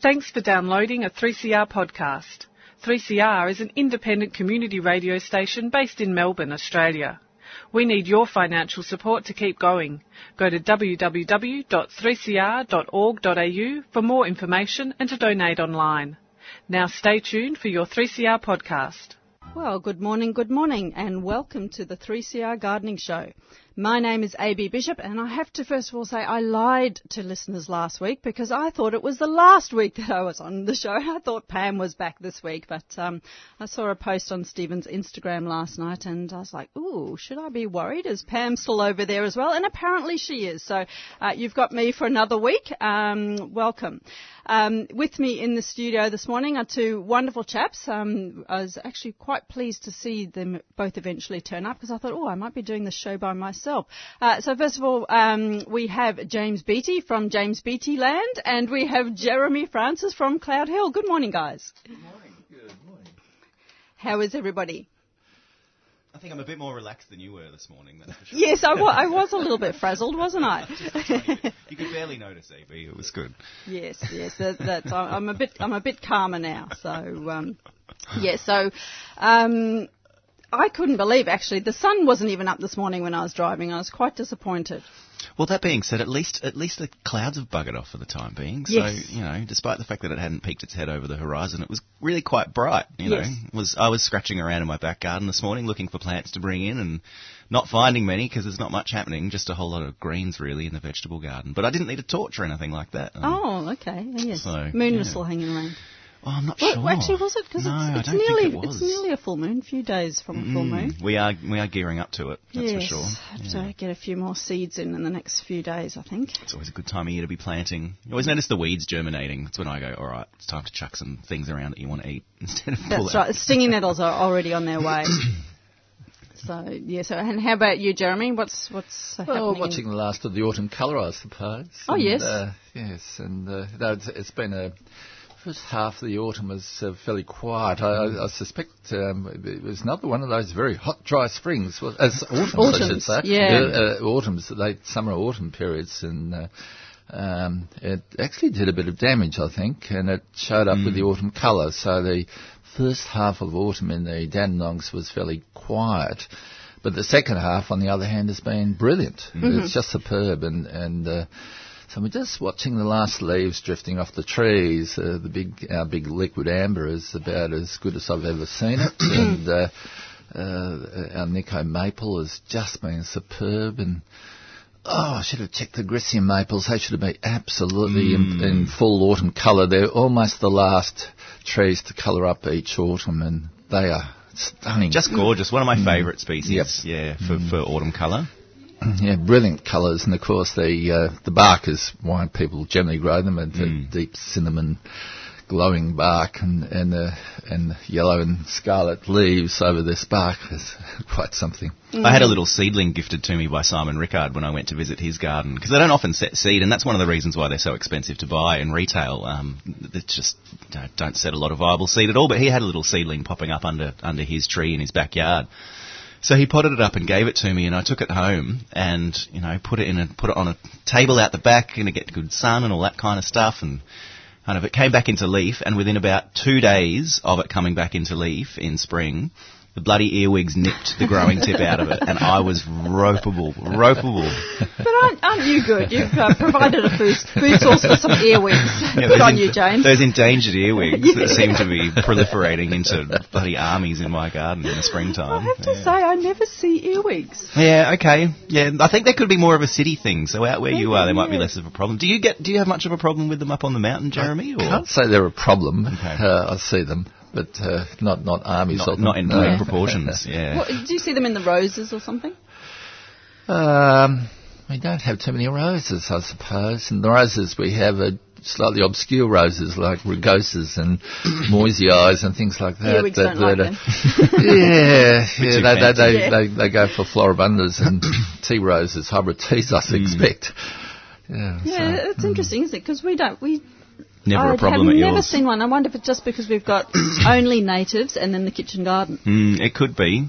Thanks for downloading a 3CR podcast. 3CR is an independent community radio station based in Melbourne, Australia. We need your financial support to keep going. Go to www.3cr.org.au for more information and to donate online. Now stay tuned for your 3CR podcast. Well, good morning, good morning, and welcome to the 3CR Gardening Show. My name is AB Bishop, and I have to first of all say I lied to listeners last week because I thought it was the last week that I was on the show. I thought Pam was back this week, but um, I saw a post on Stephen's Instagram last night, and I was like, "Ooh, should I be worried? Is Pam still over there as well?" And apparently she is. So uh, you've got me for another week. Um, welcome. Um, with me in the studio this morning are two wonderful chaps. Um, I was actually quite pleased to see them both eventually turn up because I thought, oh, I might be doing the show by myself. Uh, so first of all, um, we have James Beattie from James Beattie Land, and we have Jeremy Francis from Cloudehill. Good morning, guys. Good morning. Good morning. How is everybody? I think I'm a bit more relaxed than you were this morning. That's for sure. Yes, I, wa- I was a little bit frazzled, wasn't I? you could barely notice, AB. It was good. yes, yes. That, that's, I'm a bit, I'm a bit calmer now. So, um, yeah. So, um, I couldn't believe actually the sun wasn't even up this morning when I was driving. I was quite disappointed. Well, that being said, at least at least the clouds have buggered off for the time being. So Yes. you know, despite the fact that it hadn't peeked its head over the horizon, it was really quite bright. You Yes. know, It was I was scratching around in my back garden this morning looking for plants to bring in and not finding many because there's not much happening. Just a whole lot of greens really in the vegetable garden. But I didn't need a torch or anything like that. Um, Oh, okay. Yes. So, moon was yeah. still hanging around. Oh, I'm not Well, sure. actually, was it? Because no, it's, it's nearly it it's nearly a full moon. A few days from a full Mm, moon. We are we are gearing up to it. That's yes, for sure. have Yeah. to get a few more seeds in in the next few days, I think. It's always a good time of year to be planting. You always notice the weeds germinating. That's when I go, all right, it's time to chuck some things around that you want to eat instead of pull That's out. right. Stinging nettles are already on their way. so yeah. So and how about you, Jeremy? What's what's Well, happening? watching the last of the autumn colour, I suppose. Oh, And, yes. Uh, yes, and uh, no, it's, it's been a first half of the autumn was uh, fairly quiet. I, I, I suspect um, it was another one of those very hot, dry springs, well, as autumns, I should say. yeah. Uh, uh, autumns, late summer autumn periods, and. Uh, um, it actually did a bit of damage, I think, and it showed up with the autumn colour. So the first half of autumn in the Dandenongs was fairly quiet, but the second half, on the other hand, has been brilliant. It's just superb, and and uh, so we're just watching the last leaves drifting off the trees. Uh, the big, our big liquid amber is about as good as I've ever seen it, and uh, uh, our Nikko maple has just been superb and. Oh, I should have checked the griseum maples. They should have been absolutely in, in full autumn colour. They're almost the last trees to colour up each autumn, and they are stunning. Just gorgeous. One of my favourite species. Yep. Yeah, for, for autumn colour. Yeah, brilliant colours, and of course the uh, the bark is why people generally grow them. It's a deep cinnamon, glowing bark, and and uh, and yellow and scarlet leaves over this bark is quite something. I had a little seedling gifted to me by Simon Rickard when I went to visit his garden because they don't often set seed, and that's one of the reasons why they're so expensive to buy in retail. Um, they just don't, don't set a lot of viable seed at all. But he had a little seedling popping up under under his tree in his backyard. So he potted it up and gave it to me, and I took it home and you know put it in a put it on a table out the back and to get good sun and all that kind of stuff and. Kind of, it came back into leaf, and within about two days of it coming back into leaf in spring, the bloody earwigs nipped the growing tip out of it, and I was ropeable, ropeable. But aren't, aren't you good? You've uh, provided a food, food source for some earwigs. Yeah, good those on en- you, James. Those endangered earwigs that seem to be proliferating into bloody armies in my garden in the springtime. I have to yeah. say, I never see earwigs. Yeah, okay. Yeah, I think that could be more of a city thing. So out where you are, there might be less of a problem. Do you get? Do you have much of a problem with them up on the mountain, Jeremy? I Or can't say they're a problem. Okay. Uh, I see them, but uh, not not armies not, of them. not in No. big proportions? Yeah. What, do you see them in the roses or something? Um, we don't have too many roses, I suppose. And the roses we have are slightly obscure roses like rugosas and moyesiis and things like that. Earwigs that, don't like that them. yeah, yeah, they, they, they, Yeah. they, they go for floribundas and tea roses, hybrid teas, I Mm. suspect. Yeah, Yeah, so- it's interesting, isn't it? Because we don't we never I a problem at yours. I've never seen one. I wonder if it's just because we've got only natives and then the kitchen garden. Mm, it could be.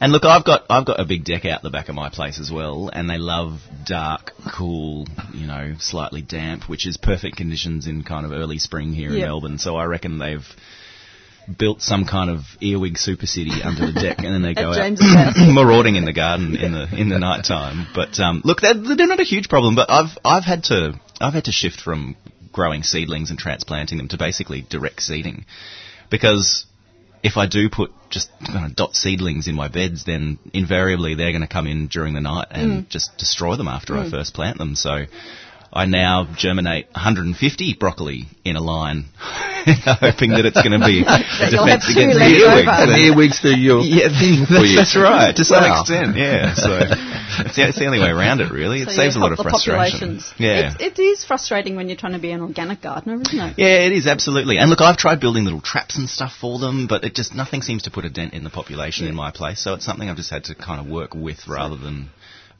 And look, I've got I've got a big deck out the back of my place as well, and they love dark, cool, you know, slightly damp, which is perfect conditions in kind of early spring here in Yep. Melbourne. So I reckon they've built some kind of earwig super city under the deck, and then they go out marauding in the garden in the in the night time. But um, look, they're, they're not a huge problem. But I've I've had to I've had to shift from growing seedlings and transplanting them to basically direct seeding, because if I do put just kind of dot seedlings in my beds, then invariably they're going to come in during the night and mm. just destroy them after I mm. first plant them. So I now germinate 150 broccoli in a line, hoping that it's going to be a defense against the earwigs. And earwigs do your Yeah, thing for that's, you. that's right. To some Wow. extent, yeah. So it's the, it's the only way around it, really. It So saves a lot of help the frustration. Yeah. It, it is frustrating when you're trying to be an organic gardener, isn't it? Yeah, it is absolutely. And look, I've tried building little traps and stuff for them, but it just nothing seems to put a dent in the population in my place. So it's something I've just had to kind of work with rather than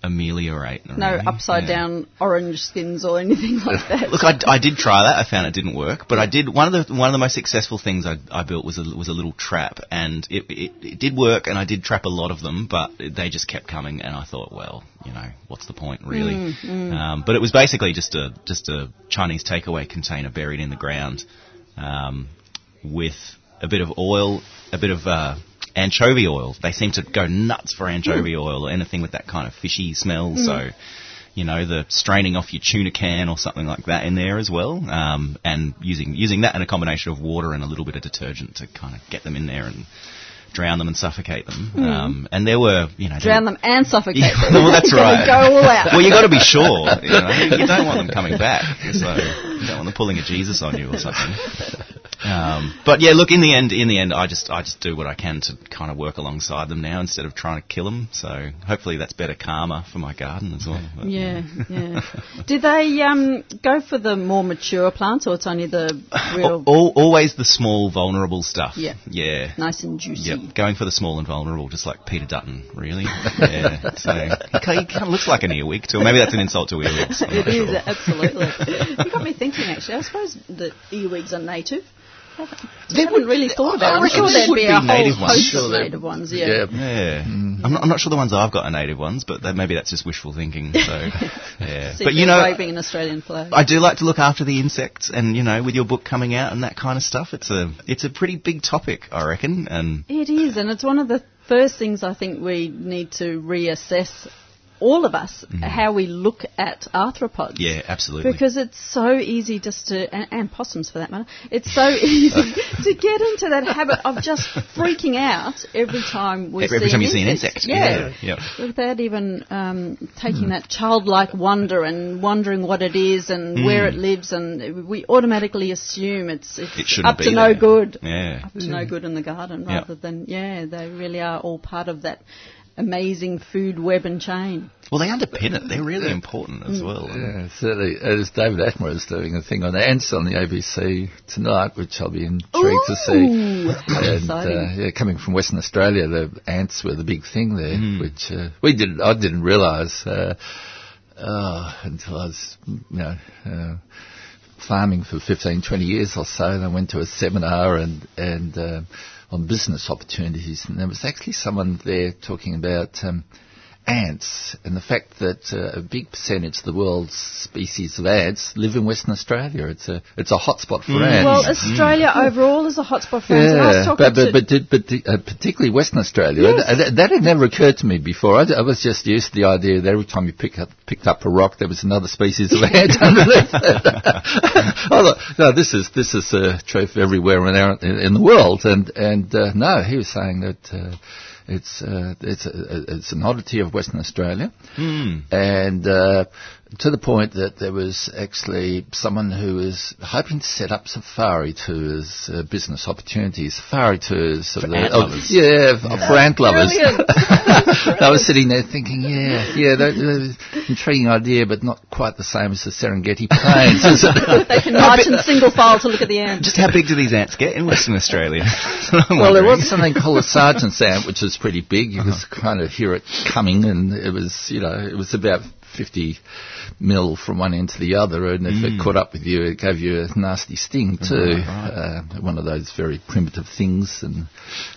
ameliorate. No really. upside Yeah. down orange skins or anything like that. Look, I, I did try that. I found it didn't work, but I did one of the one of the most successful things I, I built was a was a little trap, and it, it it did work, and I did trap a lot of them, but they just kept coming, and I thought, well, you know, what's the point really? Um, but it was basically just a just a Chinese takeaway container buried in the ground, um, with a bit of oil, a bit of uh, anchovy oil. They seem to go nuts for anchovy oil, or anything with that kind of fishy smell. So, you know, the straining off your tuna can or something like that in there as well, um, and using using that and a combination of water and a little bit of detergent to kind of get them in there and drown them and suffocate them. Um, and there were, you know, Drown them and suffocate Yeah, them. well, that's right. Go all out. well, you got to be sure. You, know, you don't want them coming back, so you don't want them pulling a Jesus on you or something. Um, but yeah, look. In the end, in the end, I just I just do what I can to kind of work alongside them now instead of trying to kill them. So hopefully that's better karma for my garden as well. But, Yeah, yeah. Did they um, go for the more mature plants, or it's only the real Al- always the small, vulnerable stuff. Yeah. Yeah. nice and juicy? Yep, going for the small and vulnerable, just like Peter Dutton, really. yeah, so he kind of looks like an earwig too. Maybe that's an insult to earwigs. It is sure. absolutely. you got me thinking. Actually, I suppose the earwigs are native. I They haven't would- really thought about I it. I'm reckon sure there there'd be be a whole native ones. host Sure of native ones. Yeah. Yeah. Yeah, mm. I'm, not, I'm not sure the ones I've got are native ones, but that, maybe that's just wishful thinking. So, yeah. See but you know, waving an Australian flag. I do like to look after the insects, and you know, with your book coming out and that kind of stuff, it's a it's a pretty big topic, I reckon. And It is, and it's one of the first things I think we need to reassess, all of us, mm-hmm. how we look at arthropods. Yeah, absolutely. Because it's so easy just to, and, and possums for that matter, it's so easy to get into that habit of just freaking out every time we Every see time an you see an insect. Yeah. yeah, yeah. Without even um, taking mm-hmm. that childlike wonder and wondering what it is and mm. where it lives, and we automatically assume it's, it's It up to no there. good yeah, up to no good in the garden rather than yeah they really are all part of that amazing food web and chain well, they underpin it. They're really important as well. Yeah, certainly. As David Attenborough is doing a thing on ants on the ABC tonight, which I'll be intrigued to see. Ooh, And exciting. uh, yeah, coming from Western Australia, the ants were the big thing there, Mm. which uh, we didn't. I didn't realise uh, oh, until I was, you know. Uh, farming for 15, 20 years or so, and I went to a seminar and and um on business opportunities, and there was actually someone there talking about um, ants and the fact that uh, a big percentage of the world's species of ants live in Western Australia. It's a it's a hotspot for ants. well australia overall is a hotspot for ants I was Yeah, talking but, but, to but, did- but uh, particularly Western Australia, Yes. uh, that, that had never occurred to me before. I, d- I was just used to the idea that every time you pick up, picked up a rock, there was another species of ant underneath it. I thought, no, this is this is uh, truth everywhere in, in, in the world, and and uh, no, he was saying that. It's uh, it's a, it's an oddity of Western Australia, and uh, to the point that there was actually someone who was hoping to set up safari tours, uh, business opportunities, safari tours. For ant oh, lovers. yeah, f- for ant lovers. Brilliant. I was sitting there thinking, yeah, yeah, that, that intriguing idea, but not quite the same as the Serengeti Plains, they can march in single file to look at the ants Just how big do these ants get in Western Australia? Well, there was something called a sergeant's ant, which was pretty big. You could kind of hear it coming, and it was, you know, it was about 50 mil from one end to the other, and if Mm. it caught up with you, it gave you a nasty sting too. Uh, one of those very primitive things, and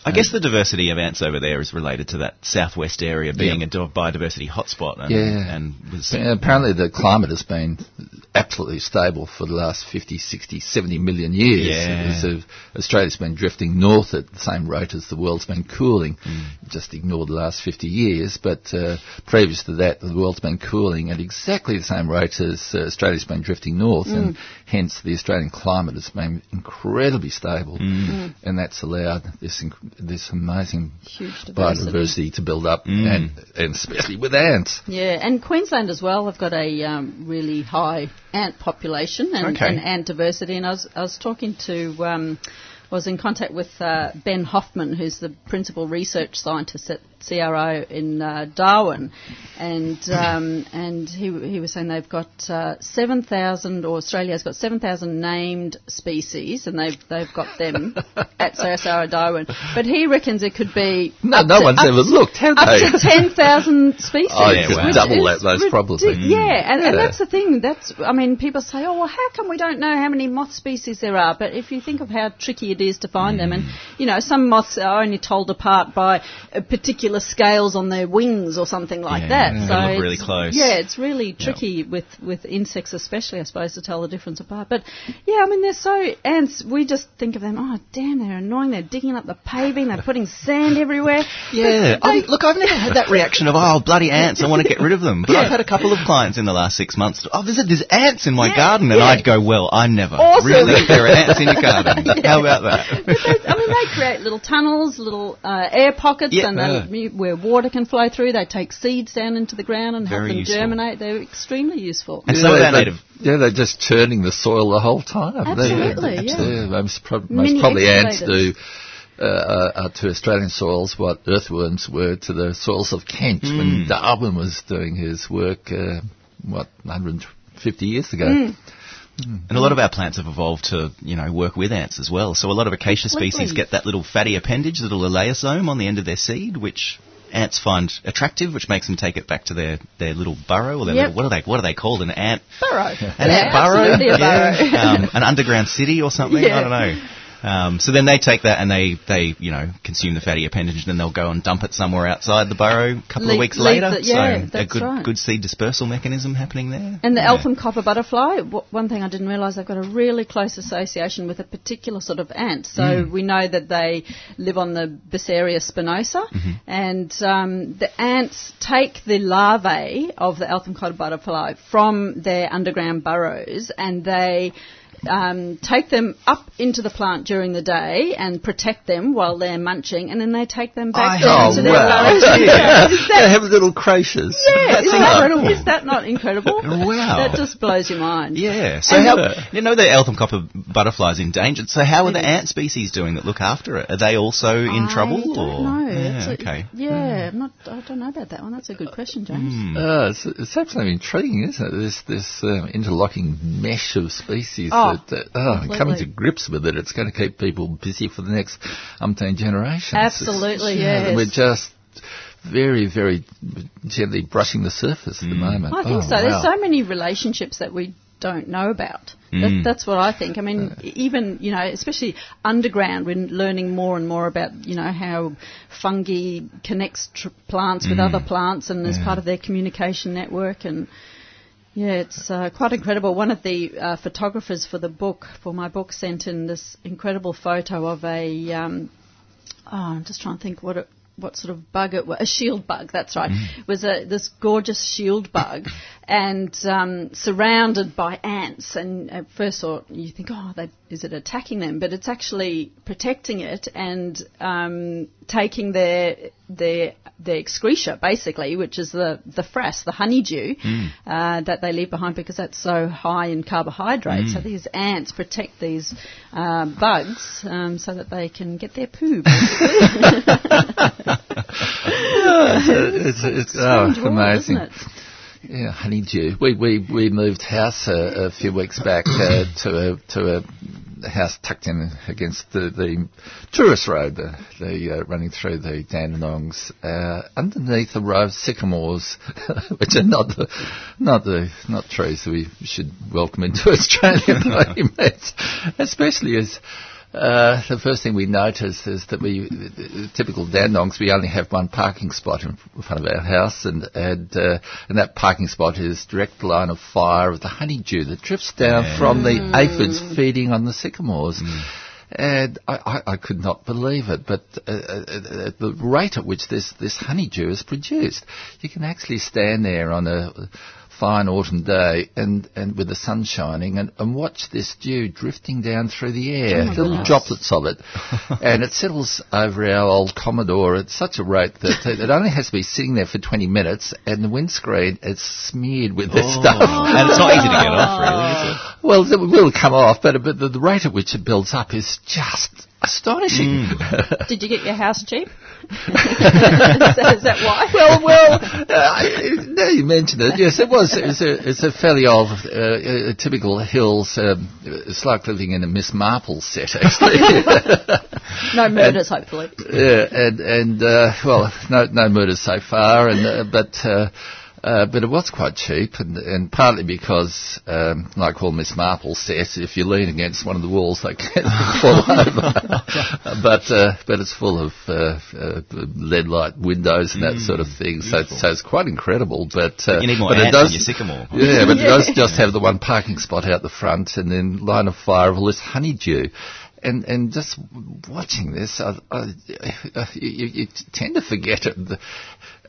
I guess the diversity of ants over there is related to that southwest area being Yeah. a biodiversity hotspot. And, Yeah. and Uh, Apparently, the climate has been absolutely stable for the last 50, 60, 70 million years. Yeah. Uh, Australia's been drifting north at the same rate as the world's been cooling. Mm. Just ignore the last 50 years. But uh, previous to that, the world's been cooling at exactly the same rate as uh, Australia's been drifting north. And hence, the Australian climate has been incredibly stable. Mm. And that's allowed this, inc- this amazing Huge biodiversity to build up, Mm. and, and especially with ants. Yeah, and Queensland as well have got a um, really high ant population and, Okay. and ant diversity. And I was, I was talking to, um, was in contact with uh, Ben Hoffmann, who's the principal research scientist at CSIRO in uh, Darwin, and um, and he he was saying they've got uh, seven thousand, or Australia's got seven thousand named species, and they've they've got them at CSIRO Darwin. But he reckons it could be No, no to- one's ever looked, have up they? to 10,000 species. Oh, yeah, which wow. double that, those ridic- probably. Yeah, and, and that's the thing. That's, I mean, people say, oh, well, how come we don't know how many moth species there are? But if you think of how tricky it is to find them, and, you know, some moths are only told apart by uh, particular scales on their wings or something like Yeah, that. yeah. So really close. Yeah, it's really tricky with, with insects especially, I suppose, to tell the difference apart. But, yeah, I mean, they're so, ants, we just think of them, oh, damn, they're annoying. They're digging up the paving. They're putting sand everywhere. Yeah, they- look, I've never had that reaction of oh bloody ants, I want to get rid of them. But I've had a couple of clients in the last six months. Oh, there's, there's ants in my Yeah, garden, and yeah. I'd go, well, I never. Awesome. Really, there are ants in your garden. How about that? But they, I mean, they create little tunnels, little uh, air pockets, Yeah. and they, where water can flow through. They take seeds down into the ground and help them useful. germinate. They're extremely useful. And some yeah, our they- native yeah, they're just churning the soil the whole time. Absolutely, they, yeah. most, prob- most probably ants do uh, uh, uh, to Australian soils what earthworms were to the soils of Kent Hmm. when Darwin was doing his work, uh, what, 150 years ago. Hmm. And a lot of our plants have evolved to, you know, work with ants as well. So a lot of acacia species get that little fatty appendage, little elaiosome on the end of their seed, which ants find attractive, which makes them take it back to their, their little burrow or their Yep. little, what are they what are they called? An ant Burrow. an yeah, ant burrow, a burrow. Yeah. um, an underground city or something. Yeah. I don't know. Um, so then they take that and they, they you know consume the fatty appendage, and then they'll go and dump it somewhere outside the burrow a couple of weeks later. it- yeah, so a good right. good seed dispersal mechanism happening there. And the Yeah. Eltham copper butterfly, w- one thing I didn't realise, they've got a really close association with a particular sort of ant. So Mm. we know that they live on the Bursaria spinosa, Mm-hmm. and um, the ants take the larvae of the Eltham copper butterfly from their underground burrows, and they um, take them up into the plant during the day and protect them while they're munching, and then they take them back I- down Oh, to their wow. burrows. Yeah. They have little creches. yeah, is, incredible. that, is that not incredible? Wow. That just blows your mind. Yeah. So And- how you know the eltham copper butterfly's endangered? So how are the ant species doing that look after it? Are they also in trouble? I don't or know. Yeah, That's a- okay. yeah, I'm not, I don't know about that one. That's a good question, James. Hmm. Uh, it's, it's absolutely intriguing, isn't it? This this um, interlocking mesh of species. Oh, that, that, uh, oh, completely. coming to grips with it, it's going to keep people busy for the next umpteen generations. Absolutely, It's- yes. We're just very, very gently brushing the surface at the mm. moment. I think Oh, so. There's so many relationships that we don't know about. That, Mm. that's what I think. I mean, uh. even you know, especially underground, we're learning more and more about you know how fungi connects tr- plants with mm. other plants and as part of their communication network and. Yeah, it's uh, quite incredible. One of the uh, photographers for the book, for my book, sent in this incredible photo of a. Um, oh, I'm just trying to think what it, what sort of bug it was. A shield bug, that's right. It was a this gorgeous shield bug, and um, surrounded by ants. And at first, thought you think, oh, they, is it attacking them? But it's actually protecting it and um, taking their their their excretia, basically, which is the the frass, the honeydew uh, that they leave behind because that's so high in carbohydrates. So these ants protect these uh, bugs um, so that they can get their poo. It's, it's, it's, oh, world, amazing. isn't it? Yeah, honeydew. We we we moved house a, a few weeks back uh, to a to a house tucked in against the, the tourist road, the, the uh, running through the Dandenongs, uh, underneath a row of sycamores, which are not the not the not trees that we should welcome into Australia especially as uh, the first thing we notice is that we, typical Dandenongs, we only have one parking spot in front of our house, and and, uh, and that parking spot is direct line of fire of the honeydew that drifts down yeah. from the aphids feeding on the sycamores. Mm. And I, I, I, could not believe it, but uh, uh, uh, the rate at which this, this honeydew is produced, you can actually stand there on a fine autumn day and, and with the sun shining and, and watch this dew drifting down through the air, oh little goodness. droplets of it. and it settles over our old Commodore at such a rate that it only has to be sitting there for 20 minutes and the windscreen is smeared with this oh. stuff. and it's not easy to get off, really, is it? Well, it will come off, but, but the, the rate at which it builds up is just astonishing. Mm. Did you get your house cheap? is, that, is, that why? Well, well, uh, now you mentioned it. Yes, it was. It's a, it's a fairly old, uh, typical hills. Um, it's like living in a Miss Marple set, actually. no murders, and, hopefully. Yeah, and and uh, well, no no murders so far, and uh, but. Uh, uh, but it was quite cheap, and, and partly because, um, like all Miss Marple says, if you lean against one of the walls, they can fall over. but uh, but it's full of uh, uh lead light windows and that mm, sort of thing, so, so it's quite incredible. But, uh, you need more but it does, your sycamore. Yeah, but yeah. it does just have the one parking spot out the front, and then line of fire of all this honeydew and and just watching this, I, I, you, you, tend to forget it,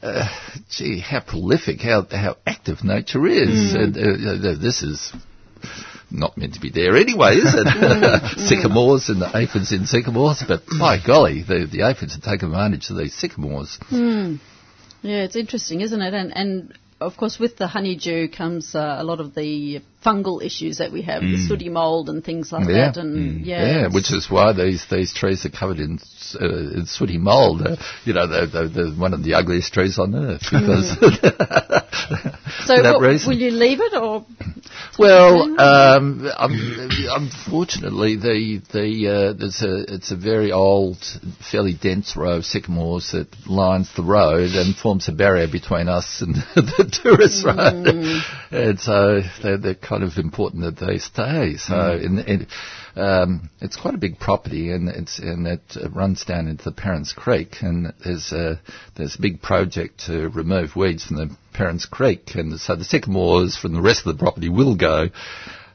uh, gee, how prolific, how how active nature is. Mm. And, uh, this is not meant to be there anyway, is it? Sycamores and the aphids in sycamores, but by golly, the, the aphids have taken advantage of these sycamores. Mm. Yeah, it's interesting, isn't it? And and of course, with the honeydew comes uh, a lot of the fungal issues that we have, mm. the sooty mold and things like yeah. that. And mm. yeah, yeah which is why these these trees are covered in, uh, in sooty mold. Uh, you know, they're, they're, they're, one of the ugliest trees on earth because. so, what, will you leave it or? Well, um, unfortunately, the the uh, there's a it's a very old, fairly dense row of sycamores that lines the road and forms a barrier between us and the tourist mm. road, and so they're, they're kind of important that they stay. So mm. in, in, um, it's quite a big property, and it's and it runs down into the Perrins Creek, and there's a there's a big project to remove weeds from the Perrins Creek, and so the sycamores from the rest of the property will go.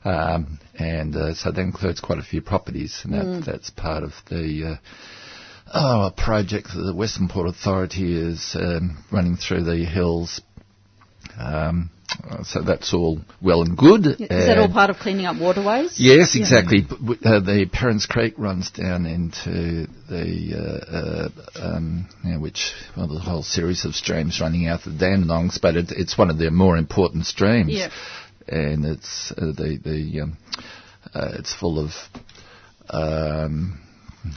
Um, and uh, so that includes quite a few properties, and that, mm. that's part of the uh, oh, a project that the Western Port Authority is um, running through the hills. Um, so that's all well and good. Is that all part of cleaning up waterways? Yes, exactly. Yeah. Uh, the Perrins Creek runs down into the uh, uh, um, you know, which well, the whole series of streams running out of the Dandenongs, but it, it's one of their more important streams. Yeah. And it's uh, the the um, uh, it's full of um,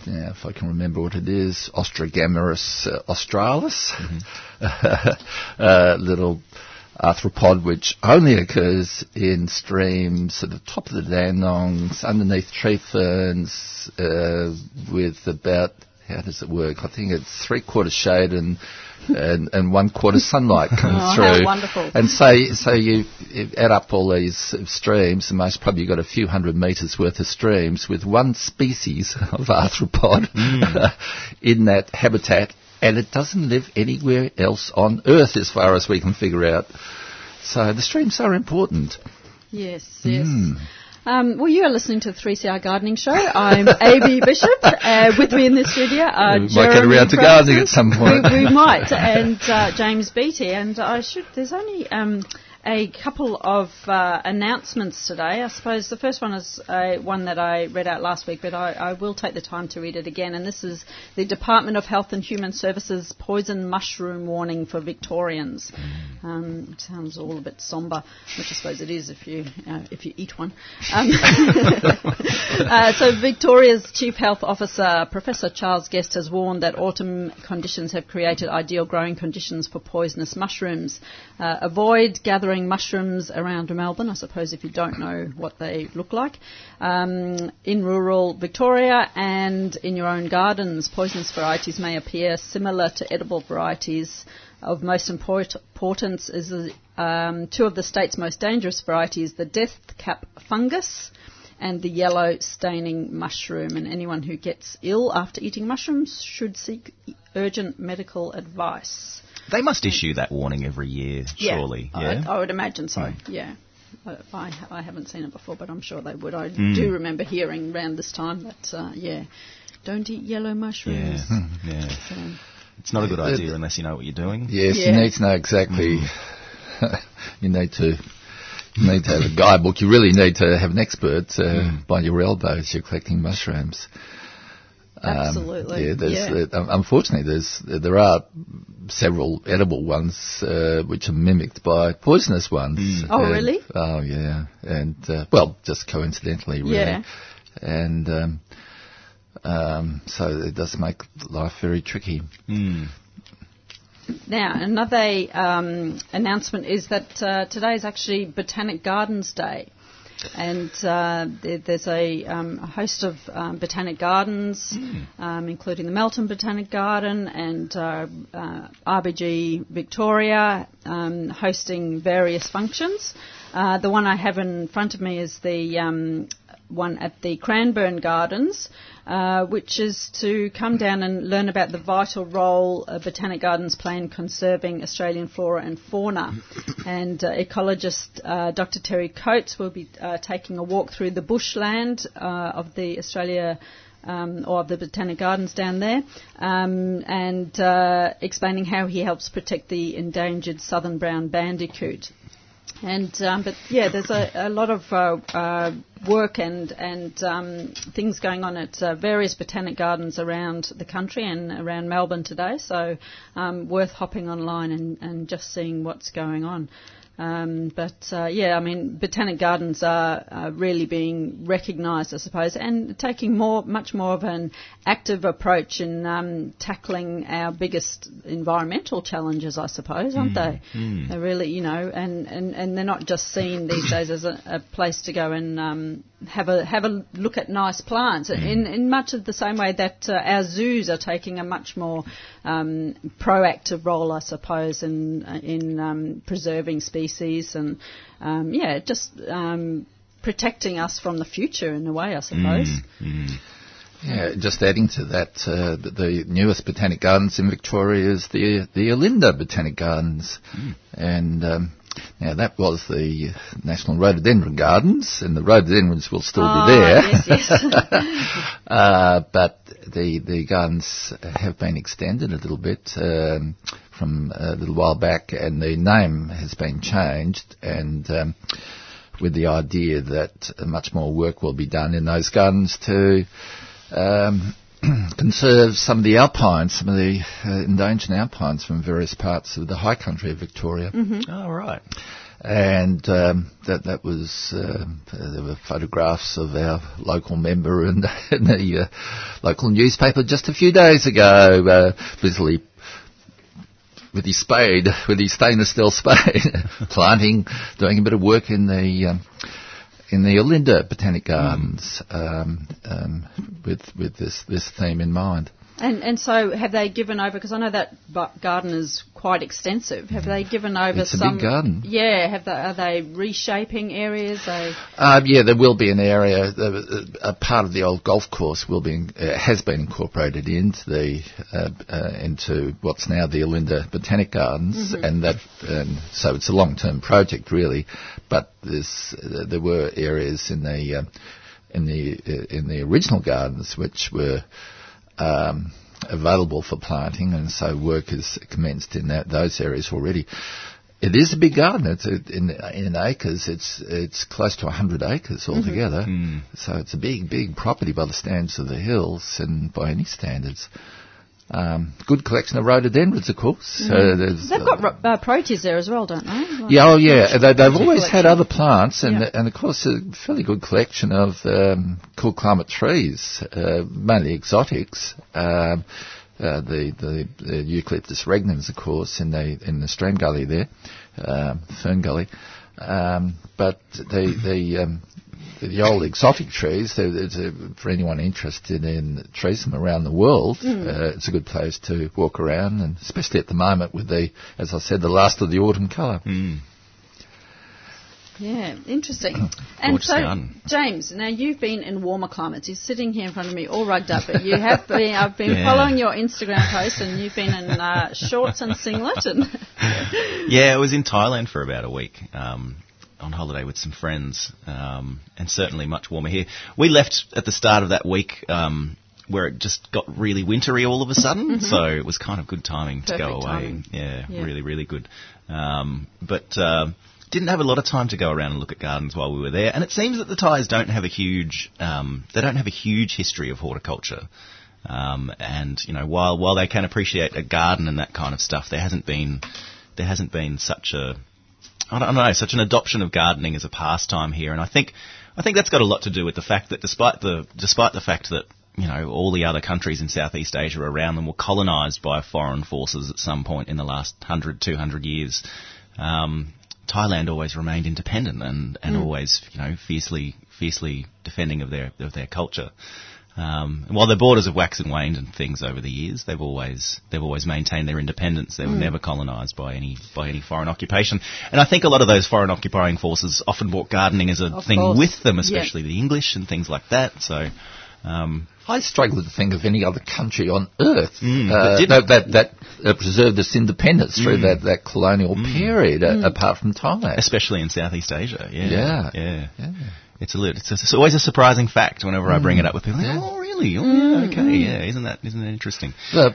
yeah, if I can remember what it is, Austrogammarus uh, australis, mm-hmm. uh, little arthropod which only occurs in streams at the top of the Dandenongs, underneath tree ferns, uh, with about how does it work? I think it's three quarters shade and and, and one quarter sunlight comes oh, through. wonderful. And so, so you, you add up all these streams, and most probably you've got a few hundred metres worth of streams with one species of arthropod mm. in that habitat, and it doesn't live anywhere else on Earth as far as we can figure out. So the streams are important. Yes, yes. Mm. Um, well, you are listening to the 3CR Gardening Show. I'm AB Bishop. Uh, with me in the studio are we Jeremy might get around to gardening at some point. we, we might. And uh, James Beattie. And I should. There's only. Um, a couple of uh, announcements today. I suppose the first one is uh, one that I read out last week, but I, I, will take the time to read it again. And this is the Department of Health and Human Services poison mushroom warning for Victorians. Mm. Um, sounds all a bit sombre, which I suppose it is if you uh, if you eat one. Um, uh, so Victoria's Chief Health Officer Professor Charles Guest has warned that autumn conditions have created ideal growing conditions for poisonous mushrooms. Uh, avoid gathering mushrooms around Melbourne. I suppose if you don't know what they look like, um, in rural Victoria and in your own gardens, poisonous varieties may appear similar to edible varieties. Of most import- importance is um, two of the state's most dangerous varieties: the death cap fungus and the yellow staining mushroom. And anyone who gets ill after eating mushrooms should seek urgent medical advice. They must issue that warning every year, surely. Yeah, I, I would imagine so. Mm. Yeah. I, I haven't seen it before, but I'm sure they would. I Mm. do remember hearing around this time that, uh, yeah, don't eat yellow mushrooms. yeah, yeah. So, It's not a good Uh, idea unless you know what you're doing. Yes, Yeah. you need to know exactly. you need to you need to have a guidebook. You really need to have an expert uh, by your elbow as you're collecting mushrooms. Um, Absolutely, yeah, there's, yeah. Uh, unfortunately, there's there are several edible ones uh, which are mimicked by poisonous ones. Oh, And- really? Oh, yeah, and uh, well, just coincidentally, really. Yeah. And um, um, so it does make life very tricky. Mm. Now, another um, announcement is that uh, today is actually Botanic Gardens Day. And uh, there, there's a, um, a host of um, botanic gardens, um, including the Melton Botanic Garden and uh, uh, RBG Victoria, um, hosting various functions. Uh, the one I have in front of me is the um, one at the Cranbourne Gardens, uh, which is to come down and learn about the vital role Botanic Gardens play in conserving Australian flora and fauna. and uh, ecologist uh, Dr. Terry Coates will be uh, taking a walk through the bushland uh, of the Australia. Um, or of the Botanic Gardens down there, um, and uh, explaining how he helps protect the endangered southern brown bandicoot. And um, but yeah, there's a, a lot of uh, uh, work and and um, things going on at uh, various botanic gardens around the country and around Melbourne today. So um, worth hopping online and, and just seeing what's going on. Um, but uh, yeah, I mean, botanic gardens are uh, really being recognised, I suppose, and taking more, much more of an active approach in um, tackling our biggest environmental challenges, I suppose, aren't they? They're really, you know, and, and, and they're not just seen these days as a, a place to go and um, have a have a look at nice plants. In in much of the same way that uh, our zoos are taking a much more um, proactive role, I suppose, in in um, preserving species and um, yeah, just um, protecting us from the future in a way, I suppose. Yeah, just adding to that, uh, the, the newest botanic gardens in Victoria is the the Olinda Botanic Gardens, and um, now that was the National Rhododendron Gardens, and the rhododendrons will still Ah, be there. yes, yes. uh, but the the gardens have been extended a little bit um, from a little while back, and the name has been changed, and um, with the idea that much more work will be done in those gardens to um, conserve some of the alpines, some of the uh, endangered alpines from various parts of the high country of Victoria. Oh, right. And um, that that was um, uh, there were photographs of our local member in, in the uh, local newspaper just a few days ago, uh, busily with his spade, with his stainless steel spade, planting, doing a bit of work in the um, in the Olinda Botanic Gardens um, um, with with this this theme in mind. And and so have they given over? Because I know that garden is quite extensive. Have they given over It's a some? big garden. Yeah. Have they? Are they reshaping areas? They. Um, yeah, there will be an area. A part of the old golf course will be uh, has been incorporated into the uh, uh, into what's now the Olinda Botanic Gardens, and that um, so it's a long term project really. But there's there were areas in the uh, in the uh, in the original gardens which were. Um, available for planting, and so work has commenced in that, those areas already. It is a big garden. It's in, in acres. It's it's close to 100 acres altogether. So it's a big, big property by the standards of the hills and by any standards. Um, good collection of rhododendrons, of course. Uh, They've got ro- uh, proteas there as well, don't they? Like- yeah, oh yeah. They, they've always had other plants, and Yeah. and of course a fairly good collection of um, cool climate trees, uh, mainly exotics. Um, uh, the, the the Eucalyptus regnans, of course, in the in the stream gully there, um, fern gully. Um, but the the um, the old exotic trees, there- there's a, for anyone interested in trees from around the world, uh, it's a good place to walk around, and especially at the moment with the, as I said, the last of the autumn colour. Yeah, interesting. And so, garden. James, now you've been in warmer climates. You're sitting here in front of me, all rugged up, but you have been. I've been Yeah. following your Instagram posts, and you've been in uh, shorts and singlet, and Yeah, I was in Thailand for about a week um, on holiday with some friends, um, and certainly much warmer here. We left at the start of that week um, where it just got really wintry all of a sudden, so it was kind of good timing to go Mm-hmm. Away. Yeah, Yeah. really, really good. Um, but um didn't have a lot of time to go around and look at gardens while we were there, and it seems that the Thais don't have a huge um, they don't have a huge history of horticulture. Um, and you know, while while they can appreciate a garden and that kind of stuff, there hasn't been there hasn't been such a I don't know such an adoption of gardening as a pastime here, and I think I think that's got a lot to do with the fact that despite the despite the fact that you know all the other countries in Southeast Asia around them were colonised by foreign forces at some point in the last 100, 200 years. Um, Thailand always remained independent and, and always, you know, fiercely, fiercely defending of their of their culture. Um, and while their borders have waxed and waned and things over the years, they've always they've always maintained their independence. They were never colonised by any by any foreign occupation. And I think a lot of those foreign occupying forces often brought gardening as a Of thing course. with them, Yeah. especially the English and things like that. So. Um, I struggle to think of any other country on earth Mm, uh, that that that, that uh, preserved its independence through Mm. that, that colonial period, uh, apart from Thailand. especially in Southeast Asia. Yeah, Yeah. yeah. Yeah. It's a lit- it's, a, it's always a surprising fact whenever I bring it up with people. Like, Yeah. Oh, really? Oh, yeah, okay, yeah. Isn't that isn't that interesting? Uh,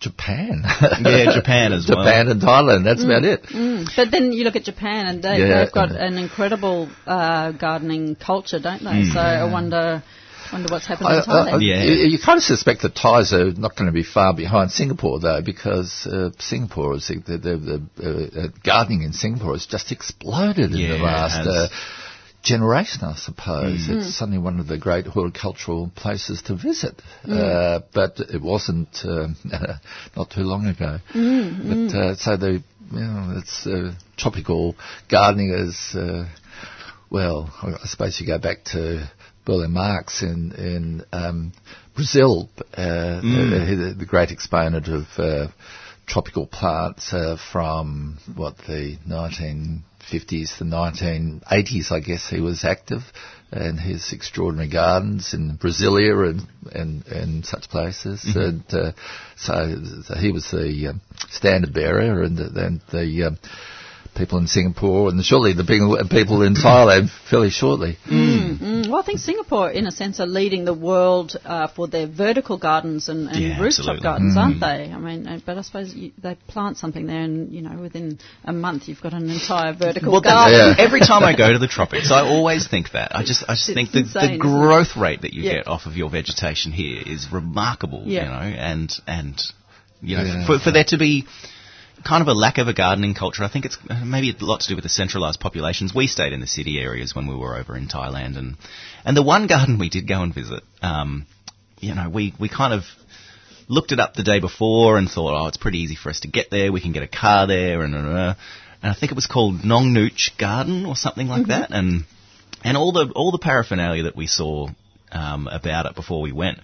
Japan. Yeah, Japan as well. Japan and Thailand, that's about it. Mm. but then you look at Japan, and they, Yeah. they've got an incredible uh, gardening culture, don't they? So I wonder wonder what's happened in I- I- Thailand. Yeah. You, you kind of suspect that Thais are not going to be far behind Singapore, though, because uh, Singapore is the, the, the, the uh, gardening in Singapore has just exploded in Yeah, the it last has. uh, generation, I suppose. Mm. It's suddenly one of the great horticultural places to visit, uh, but it wasn't um, not too long ago. Mm, But uh, so the you know, it's uh, tropical gardening is. Uh, well, I suppose you go back to Burle Marx in in um, Brazil, uh, the, the great exponent of uh, tropical plants uh, from what the 1950s, the 1980s, I guess he was active, and his extraordinary gardens in Brasilia and and, and such places, and uh, so, so he was the um, standard bearer, and the, and the um, people in Singapore and surely the people in Thailand fairly shortly. Mm, well, I think Singapore, in a sense, are leading the world uh, for their vertical gardens and, and Yeah, rooftop absolutely. gardens, aren't they? I mean, uh, but I suppose you, they plant something there, and you know, within a month, you've got an entire vertical Well, garden. that, every time I go to the tropics, I always think that. I just, I just It's think the, insane, the growth rate that you Yeah. get off of your vegetation here is remarkable. Yeah. You know, and and you know, Yeah. for, for there to be kind of a lack of a gardening culture, I think it's maybe a lot to do with the centralised populations. We stayed in the city areas when we were over in Thailand, and and the one garden we did go and visit, um, you know, we we kind of looked it up the day before and thought, oh, it's pretty easy for us to get there. We can get a car there, and uh, and I think it was called Nong Nooch Garden or something like that, and and all the all the paraphernalia that we saw um, about it before we went.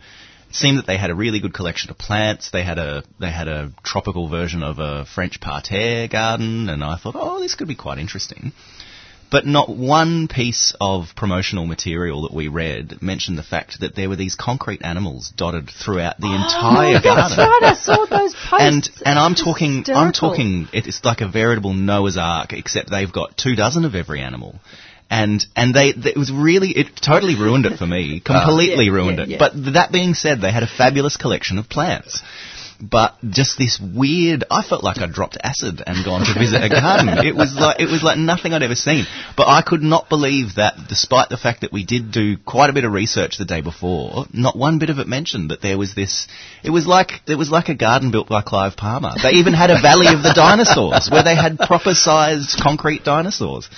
It seemed that they had a really good collection of plants. They had a they had a tropical version of a French parterre garden, and I thought, oh, this could be quite interesting. But not one piece of promotional material that we read mentioned the fact that there were these concrete animals dotted throughout the entire Oh, That's garden. right. I saw those posts. And and I'm talking I'm talking it's like a veritable Noah's Ark, except they've got two dozen of every animal. And and they, they it was really it totally ruined it for me, completely Yeah, ruined yeah, it. yeah. But that being said, they had a fabulous collection of plants. But just this weird, I felt like I'd dropped acid and gone to visit a garden. It was like it was like nothing I'd ever seen. But I could not believe that, despite the fact that we did do quite a bit of research the day before, not one bit of it mentioned that there was this. It was like it was like a garden built by Clive Palmer. They even had a Valley of the Dinosaurs where they had proper sized concrete dinosaurs,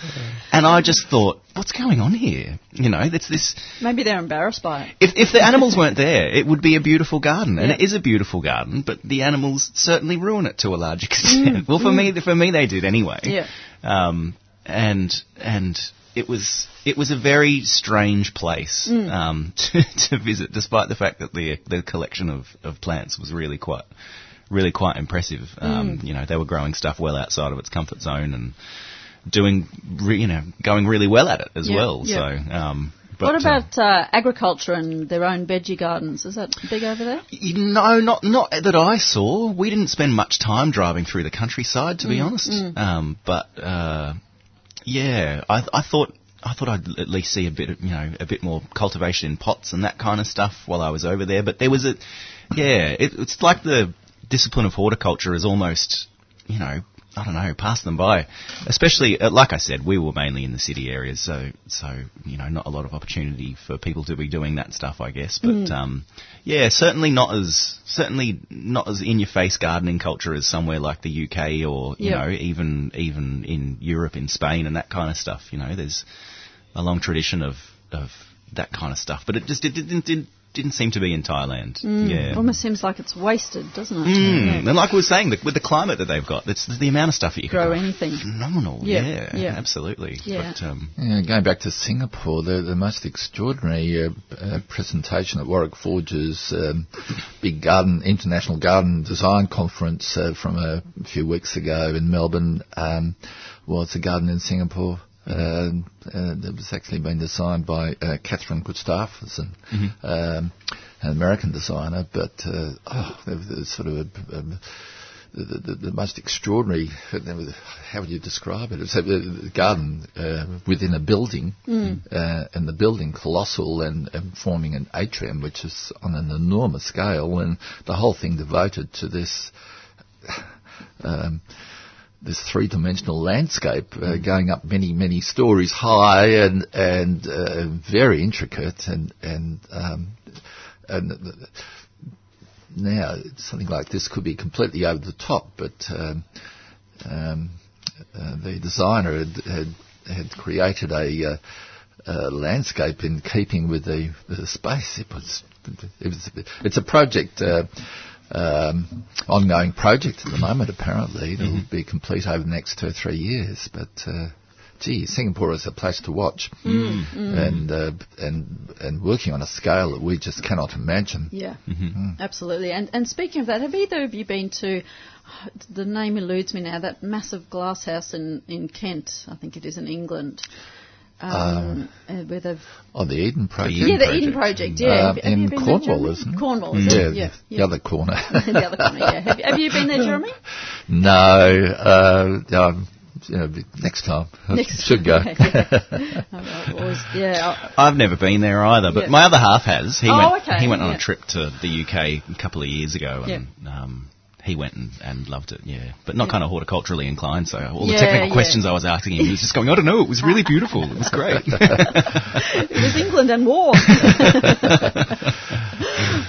and I just thought, what's going on here? You know, it's this. Maybe they're embarrassed by it. If, if the animals weren't there, it would be a beautiful garden, and Yeah. it is a beautiful garden. But the animals certainly ruin it to a large extent. well, for me, for me, they did anyway. Yeah. Um, and and it was it was a very strange place um, to, to visit, despite the fact that the the collection of, of plants was really quite really quite impressive. Um, You know, they were growing stuff well outside of its comfort zone and doing re, you know going really well at it as Yeah, well. yeah. So. Um, but, what uh, about uh, agriculture and their own veggie gardens? Is that big over there? You- No, not not that I saw. We didn't spend much time driving through the countryside, to be honest. Um, but uh, yeah, I, I thought I thought I'd at least see a bit of you know a bit more cultivation in pots and that kind of stuff while I was over there. But there was a yeah, it, it's like the discipline of horticulture is almost you know. I don't know, pass them by. Especially, uh, like I said, we were mainly in the city areas, so so you know, not a lot of opportunity for people to be doing that stuff, I guess. But um, yeah, certainly not as certainly not as in your face gardening culture as somewhere like the UK or you Yeah. know even even in Europe, in Spain, and that kind of stuff. You know, there's a long tradition of of that kind of stuff, but it just it didn't didn't, didn't seem to be in Thailand. Yeah. Almost seems like it's wasted, doesn't it? Mm, Yeah. And like we were saying, the, with the climate that they've got, it's the amount of stuff that you Grow can grow. anything. Phenomenal. Yeah, Yeah, yeah. absolutely. Yeah. But, um, Yeah, going back to Singapore, the, the most extraordinary uh, uh, presentation at Warwick Forge's um, big garden, international garden design conference uh, from a few weeks ago in Melbourne um, was a garden in Singapore. Uh, uh, that was actually been designed by uh, Kathryn Gustafson, um, an American designer, but uh, oh, there was- sort of a, a the, the, the most extraordinary, how would you describe it? It's a, a garden uh, within a building, uh, and the building colossal and, and forming an atrium, which is on an enormous scale, and the whole thing devoted to this. Um, this three-dimensional landscape uh, going up many, many stories high and and uh, very intricate and and um, and uh, now something like this could be completely over the top, but um, um, uh, the designer had, had had created a, uh, landscape in keeping with the, the space. It was it was it's a project. Um, ongoing project at the moment. Apparently, it'll be complete over the next two or three years. But uh, gee, Singapore is a place to watch, and uh, and and working on a scale that we just cannot imagine. Yeah, Mm-hmm. absolutely. And and speaking of that, have either of you been to? The name eludes me now. That massive glass house in in Kent, I think it is in England, um, uh, where they've Oh, the Eden Project. Eden yeah, the Project. Eden Project. Yeah, Uh, Have- have in you been there, Cornwall, Jeremy? isn't it? Cornwall, is yeah, it? Yeah, the yeah. other corner. the other corner. Yeah. Have, have you been there, Jeremy? no, uh, um, you know, next time I should go. yeah. I've always- yeah, I- I've never been there either, but Yeah. my other half has. He Oh, went. okay, He went on yeah. a trip to the UK a couple of years ago, Yeah. and um, he went and, and loved it. Yeah, but not kind of horticulturally inclined. So all Yeah, the technical yeah. questions I was asking him, he was just going, "I don't know. It was really beautiful. It was great." it was England and war.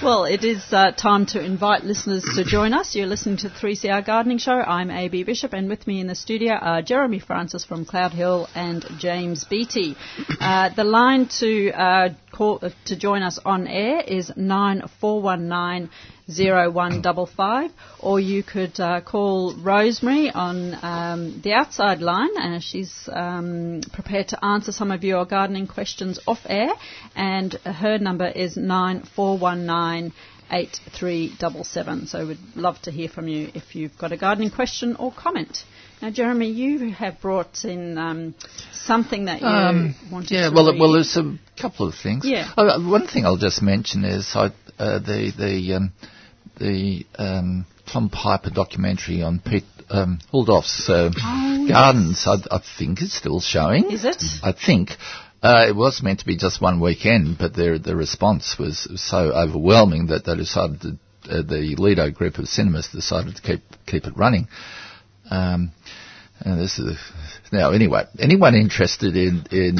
well, it is uh, time to invite listeners to join us. You're listening to 3CR Gardening Show. I'm AB Bishop, and with me in the studio are Jeremy Francis from Cloudehill and James Beattie. Uh, the line to uh, call uh, to join us on air is nine four one nine. 0155 or you could uh, call Rosemary on um, the outside line and she's um, prepared to answer some of your gardening questions off air and her number is 9419 8377 so we'd love to hear from you if you've got a gardening question or comment now Jeremy you have brought in um, something that you Um, wanted yeah, to well, read. well, there's a couple of things. Yeah. Uh, one thing I'll just mention is I, uh, the the um, the um, Tom Piper documentary on Piet um, Oudolf's uh, gardens. I, I think is still showing. Is it? I think. Uh, it was meant to be just one weekend, but their the response was so overwhelming that they decided to, uh, the Lido group of cinemas decided to keep keep it running. Um, and this is now anyway. Anyone interested in in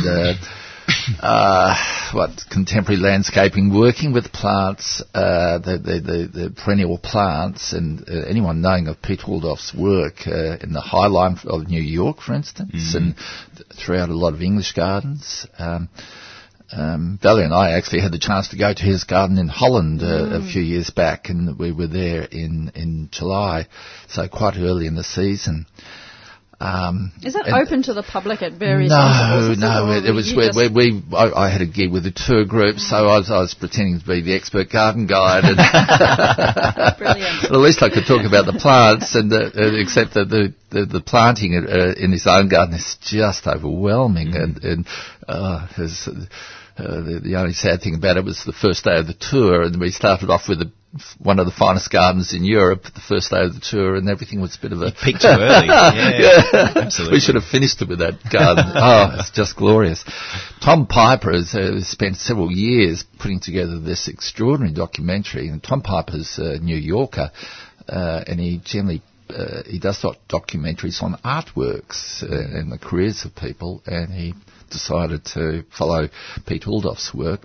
uh, what contemporary landscaping, working with plants, uh, the, the, the, the, perennial plants, and uh, anyone knowing of Piet Oudolf's work uh, in the High Line of New York, for instance, mm. and th- throughout a lot of English gardens. Um, um, Valerie and I actually had the chance to go to his garden in Holland uh, mm. a few years back, and we were there in, in July, so quite early in the season. Um, Is that open to the public at various No, no. It, it was we, we, we I, I, had a gig with a tour group, so I was, I was pretending to be the expert garden guide. And Brilliant. at least I could talk about the plants, and uh, except that the the, the planting uh, in his own garden is just overwhelming, mm. and and uh, his, uh, the, the, only sad thing about it was the first day of the tour, and we started off with a, one of the finest gardens in Europe the first day of the tour, and everything was a bit of a. You peaked too early. Yeah, yeah. absolutely. We should have finished it with that garden. oh, it's just glorious. Tom Piper has uh, spent several years putting together this extraordinary documentary, and Tom Piper's a New Yorker, uh, and he generally uh, he does documentaries on artworks uh, and the careers of people, and he decided to follow Piet Oudolf's work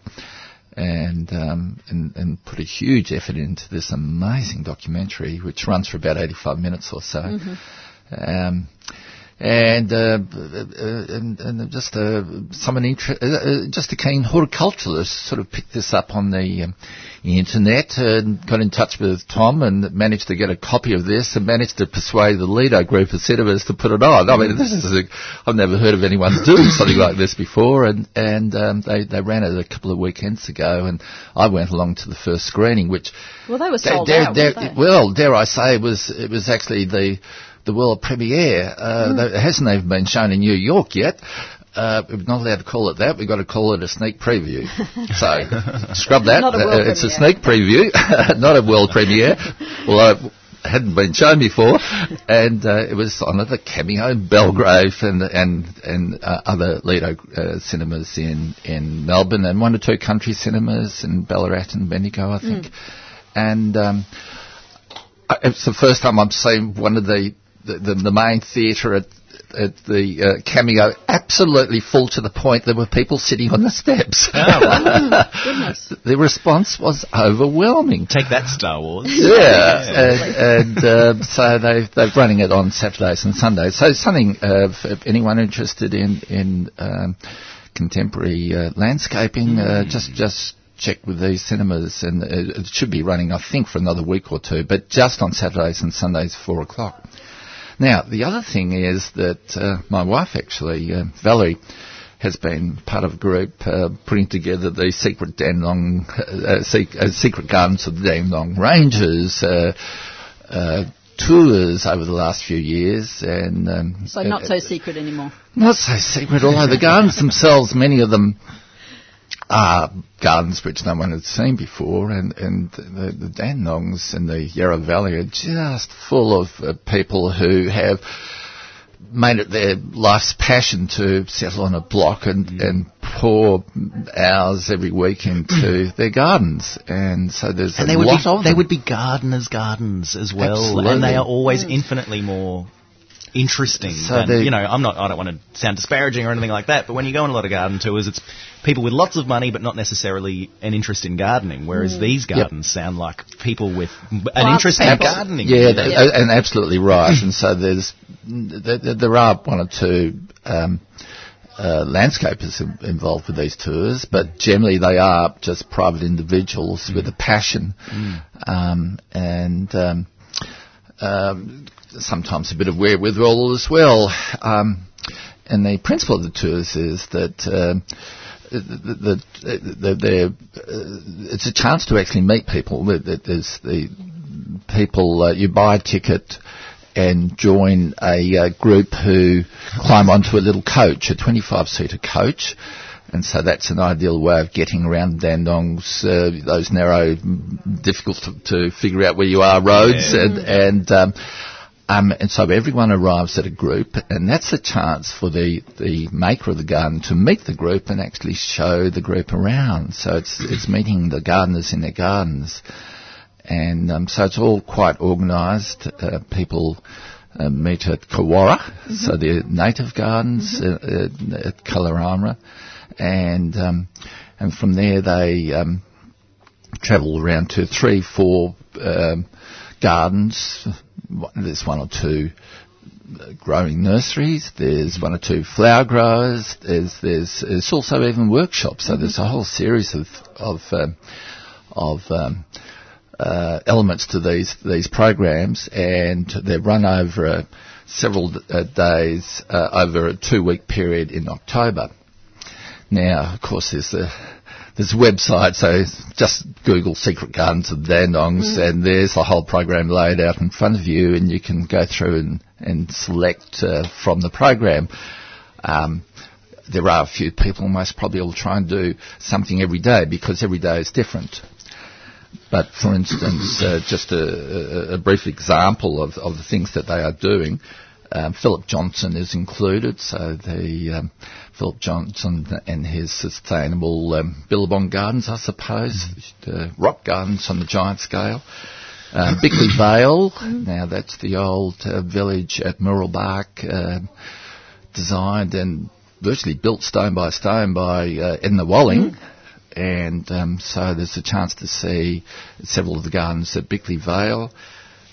and, um, and, and put a huge effort into this amazing documentary, which runs for about 85 minutes or so. Mm-hmm. Um, and, uh, and, and just uh, someone inter- uh, just a keen horticulturalist sort of picked this up on the um, internet and got in touch with Tom and managed to get a copy of this and managed to persuade the Lido group of cinemas to put it on. I mean, this is a, I've never heard of anyone doing something like this before, and and um, they they ran it a couple of weekends ago, and I went along to the first screening, which well they were sold dare, out. Dare, well, dare I say, it was it was actually the the world premiere. Uh, mm. It hasn't even been shown in New York yet. Uh, we're not allowed to call it that. We've got to call it a sneak preview. so scrub that. Uh, it's a sneak preview, not a world premiere. Although it hadn't been shown before, and uh, it was on at the Cameo Belgrave and and and uh, other Lido uh, cinemas in in Melbourne and one or two country cinemas in Ballarat and Bendigo, I think. Mm. And um, it's the first time I'm seeing one of the the, the, the main theatre at at the uh, cameo absolutely full to the point there were people sitting on the steps. Oh, goodness. the response was overwhelming. Take that, Star Wars. Yeah, yeah. and, and uh, so they they're running it on Saturdays and Sundays. So something uh, for anyone interested in in um, contemporary uh, landscaping, mm. just just check with these cinemas, and it should be running, I think, for another week or two, but just on Saturdays and Sundays, four o'clock. Now, the other thing is that uh, my wife actually, uh, Valerie, has been part of a group uh, putting together the secret Dandenong, uh, uh, secret gardens of the Dandenong Ranges uh, tours over the last few years, and um, so not so secret anymore. Not so secret, although the gardens themselves, many of them are gardens which no one had seen before, and, and the, the Dandenongs and the Yarra Valley are just full of uh, people who have made it their life's passion to settle on a block and, mm. and pour hours every week into their gardens. And so there's and a lot be, of them. They would be gardeners' gardens as well, Absolutely. and they are always mm. infinitely more interesting. So and, you know, I'm not. I don't want to sound disparaging or anything like that. But when you go on a lot of garden tours, it's people with lots of money, but not necessarily an interest in gardening. Whereas mm. these gardens yep. sound like people with an interest in gardening. Yeah, yeah. and absolutely right. and so there's there, there, are one or two. Um, uh, landscapers involved with these tours, but generally they are just private individuals mm. with a passion, mm. um, and um, um, sometimes a bit of wherewithal as well. Um, and the principle of the tours is that the, the, the, uh, it's a chance to actually meet people. There's the people uh, you buy a ticket and join a uh, group who climb onto a little coach, a 25-seater coach. And so that's an ideal way of getting around Dandong's, uh, those narrow, difficult to, to, figure out where you are roads, yeah. and, and um, um, and so everyone arrives at a group, and that's a chance for the, the maker of the garden to meet the group and actually show the group around. So it's, it's meeting the gardeners in their gardens. And um, so it's all quite organised. Uh, people uh, meet at Karwarra, mm-hmm. so the native gardens mm-hmm. uh, uh at Kalorama. and um, and from there they um, travel around to three, four um, gardens. There's one or two growing nurseries. There's one or two flower growers. There's there's, there's also even workshops. So there's a whole series of of um, of um, uh, elements to these these programs, and they're run over a, several uh, days uh, over a two week period in October. Now, of course, there's a there's a website, so just Google Secret Gardens of the Dandenongs, mm. and there's the whole program laid out in front of you, and you can go through and, and select uh, from the program. Um, there are a few people, most probably will try and do something every day because every day is different. But for instance, uh, just a, a, brief example of, of the things that they are doing. Um, Philip Johnson is included, so the um, Philip Johnson and his sustainable um, Billabong Gardens, I suppose, mm. rock gardens on the giant scale. Uh, Bickley Vale, mm. now that's the old uh, village at Mooroolbark, uh, designed and virtually built stone by stone by uh, Edna Walling. And um, so there's a chance to see several of the gardens at Bickley Vale.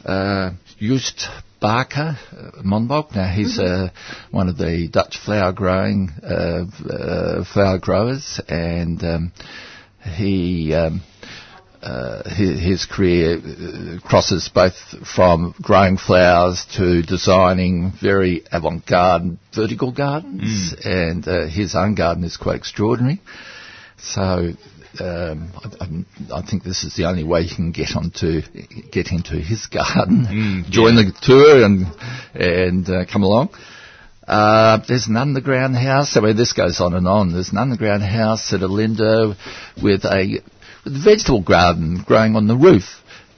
Uh, Joost Bakker, uh. Now he's mm-hmm. uh, one of the Dutch flower growing uh, uh flower growers, and um, he. Um, uh, his, his, career uh, crosses both from growing flowers to designing very avant-garde vertical gardens, mm. and his own garden is quite extraordinary. So um, I, I, think this is the only way you can get onto get into his garden, mm, join yeah. the tour, and and uh, come along. Uh, there's an underground house. I mean, this goes on and on. There's an underground house at Olinda with a, with a vegetable garden growing on the roof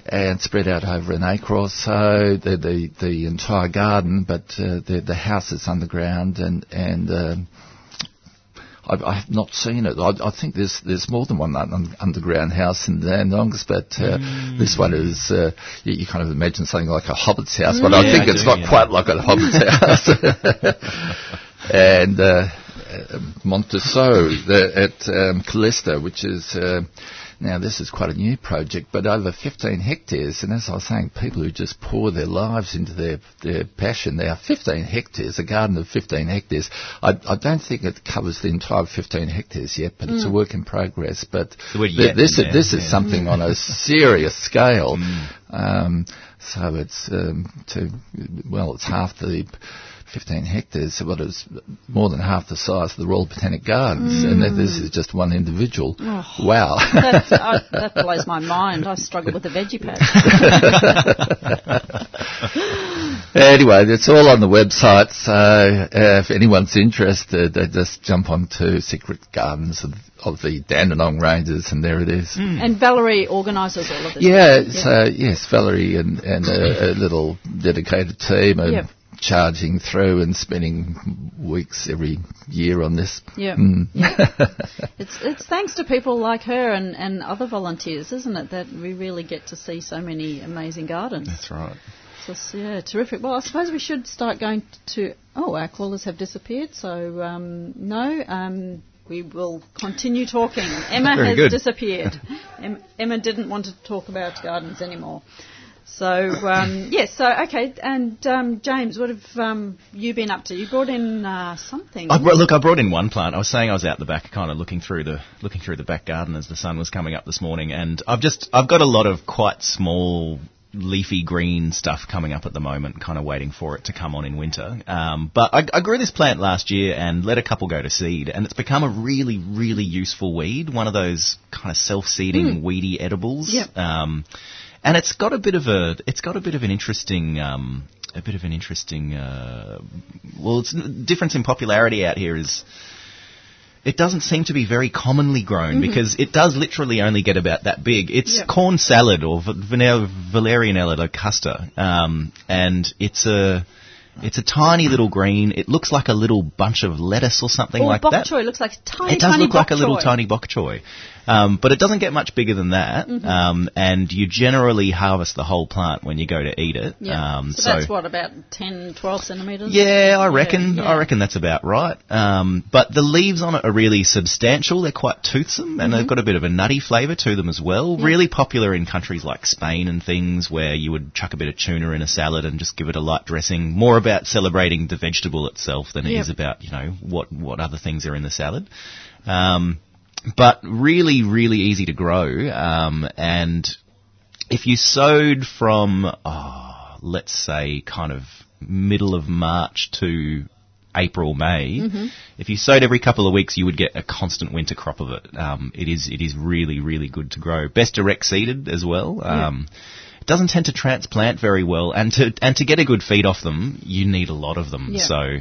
and spread out over an acre or so. The the, the entire garden, but uh, the the house is underground and and um, I've, I have not seen it. I, I, think there's there's more than one un- underground house in Dandenongs, but uh, mm. this one is uh, you, you, kind of imagine something like a hobbit's house, but yeah, I think I it's do, not yeah. quite like a hobbit's house. and uh, Montesot at um, Kallista, which is uh, now, this is quite a new project, but over 15 hectares, and as I was saying, people who just pour their lives into their, their passion. There are 15 hectares, a garden of 15 hectares. I, I don't think it covers the entire 15 hectares yet, but mm. it's a mm. work in progress. But th- this, is, this is something on a serious scale. Mm. Um, so it's um, to well, it's half the 15 hectares, but it's more than half the size of the Royal Botanic Gardens, mm. and this is just one individual. Oh, wow. I, that blows my mind. I struggle with the veggie patch. anyway, it's all on the website, so uh, if anyone's interested, uh, just jump onto Secret Gardens of, of the Dandenong Ranges, and there it is. Mm. And Valerie organises all of this. Yeah, so yes, Valerie and, and a, a, little dedicated team, and yep charging through and spending weeks every year on this. Yeah. Mm. yeah. it's, it's thanks to people like her and, and other volunteers, isn't it, that we really get to see so many amazing gardens. That's right. So, yeah, terrific. Well, I suppose we should start going to. Oh, our callers have disappeared, so um, no. Um, we will continue talking. Emma has good. disappeared. Emma didn't want to talk about gardens anymore. So um, yes, so okay, and um, James, what have um, you been up to? You brought in uh, something. I brought, look, I brought in one plant. I was saying I was out the back, kind of looking through the looking through the back garden as the sun was coming up this morning, and I've just I've got a lot of quite small leafy green stuff coming up at the moment, kind of waiting for it to come on in winter. Um, but I, I, grew this plant last year and let a couple go to seed, and it's become a really, really useful weed. One of those kind of self-seeding mm. weedy edibles. Yep. Um, and it's got a bit of a it's got a bit of an interesting um, a bit of an interesting uh, well, it's difference in popularity out here is it doesn't seem to be very commonly grown mm-hmm. because it does literally only get about that big. It's corn salad or Valerianella locusta, um, and it's a It's a tiny little green. It looks like a little bunch of lettuce or something Or like bok that. choy looks like tiny, It does tiny look like a little choy. tiny bok choy. Um, but it doesn't get much bigger than that. Mm-hmm. Um, and you generally harvest the whole plant when you go to eat it. Yeah. Um, so, that's what about 10, 12 centimetres. yeah, I reckon. yeah. I reckon that's about right. Um, but the leaves on it are really substantial. They're quite toothsome, and Mm-hmm. they've got a bit of a nutty flavour to them as well. Really popular in countries like Spain and things, where you would chuck a bit of tuna in a salad and just give it a light dressing. More about celebrating the vegetable itself than it Yep. is about you know what what other things are in the salad. Um, but really, really easy to grow. Um, and if you sowed from, oh, let's say, kind of middle of March to April, May, if you sowed every couple of weeks, you would get a constant winter crop of it. Um, it is it is really really good to grow. Best direct seeded as well. Um, It doesn't tend to transplant very well, and to and to get a good feed off them, you need a lot of them. Yeah. So.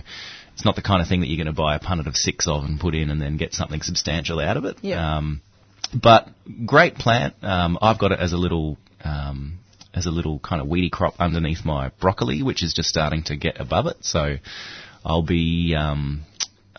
It's not the kind of thing that you're going to buy a punnet of six of and put in and then get something substantial out of it. Yeah. Um, but great plant. Um, I've got it as a little um, as a little kind of weedy crop underneath my broccoli, which is just starting to get above it. So I'll be um,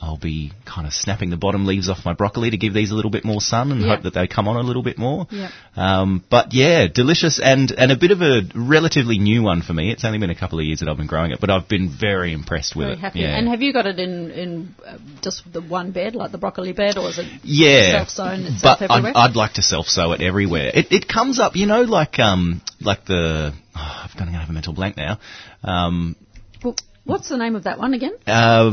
I'll be kind of snapping the bottom leaves off my broccoli to give these a little bit more sun and Yeah. hope that they come on a little bit more. Yep. Um, but yeah, delicious and and a bit of a relatively new one for me. It's only been a couple of years that I've been growing it, but I've been very impressed with Very it. happy. Yeah. And have you got it in, in uh, just the one bed, like the broccoli bed, or is it Yeah, self-sown itself but everywhere? I'd, I'd like to self-sow it everywhere. It, it comes up, you know, like um, like the oh, I'm going to have a mental blank now. Um, Well, What's the name of that one again? uh,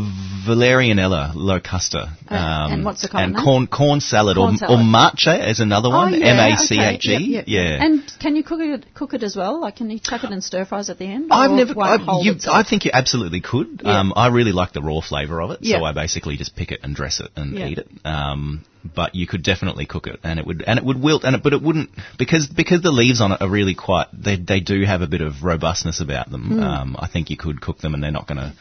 Valerianella locusta. Uh, and what's the common and name? corn corn salad Corn or, salad. or mâche is another one. oh, yeah, M A C H okay. E. Yep, yep, Yeah. And can you cook it cook it as well? Like, can you chuck it in stir fries at the end? I've never. I, you. I think you absolutely could. Yeah. Um, I really like the raw flavour of it, Yeah. so I basically just pick it and dress it and eat it. Um, but you could definitely cook it, and it would and it would wilt, and it, but it wouldn't because because the leaves on it are really quite. They they do have a bit of robustness about them. Hmm. Um, I think you could cook them, and they're not going to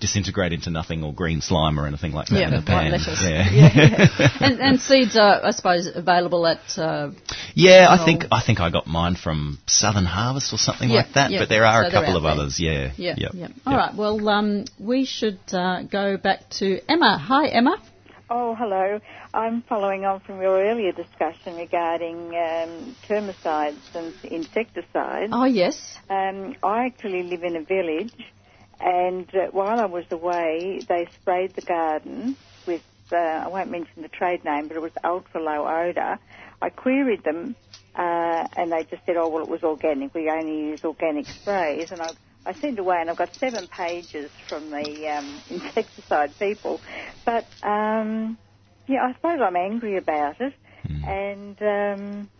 disintegrate into nothing or green slime or anything like that yeah, in white pan. lettuce. Yeah. yeah. and, and seeds are, I suppose, available at. Uh, Yeah, I think I think I got mine from Southern Harvest or something Yeah, like that. yeah. But there are So a couple of there. others. Yeah, yeah, Yep. Yep. All right. Well, um, we should uh, go back to Emma. Hi, Emma. Oh, hello. I'm following on from your earlier discussion regarding um, termiticides and insecticides. Oh, yes. Um, I actually live in a village, and uh, while I was away, they sprayed the garden with, uh, I won't mention the trade name, but it was ultra low odour. I queried them, uh, and they just said, oh, well, it was organic. We only use organic sprays. And I, I sent away, and I've got seven pages from the um, insecticide people. But, um, yeah, I suppose I'm angry about it, and um,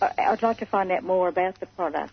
I, I'd like to find out more about the product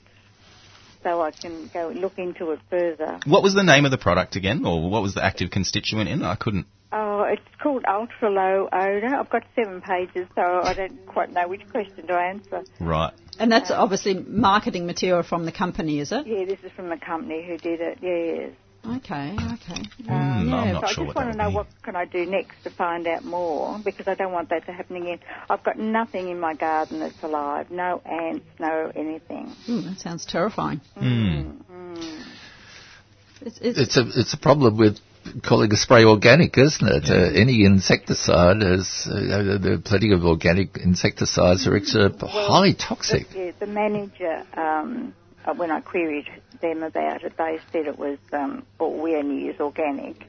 so I can go look into it further. What was the name of the product again, or what was the active constituent in? I couldn't. Oh, it's called ultra low odour. I've got seven pages, so I don't quite know which question to answer. Right. And that's obviously marketing material from the company, is it? Yeah, this is from the company who did it. Yes. Okay, okay. Hmm, I'm yeah, not so I just what want to know be. what can I do next to find out more because I don't want that to happen again. I've got nothing in my garden that's alive. No ants, no anything. Hmm, that sounds terrifying. Hmm. It's, it's, It's a it's a problem with calling a spray organic, isn't it? Uh, any insecticide is uh, there are plenty of organic insecticides are actually highly toxic. The, yeah, the manager, um, uh, when I queried them about it, they said it was, um, well, we only use organic.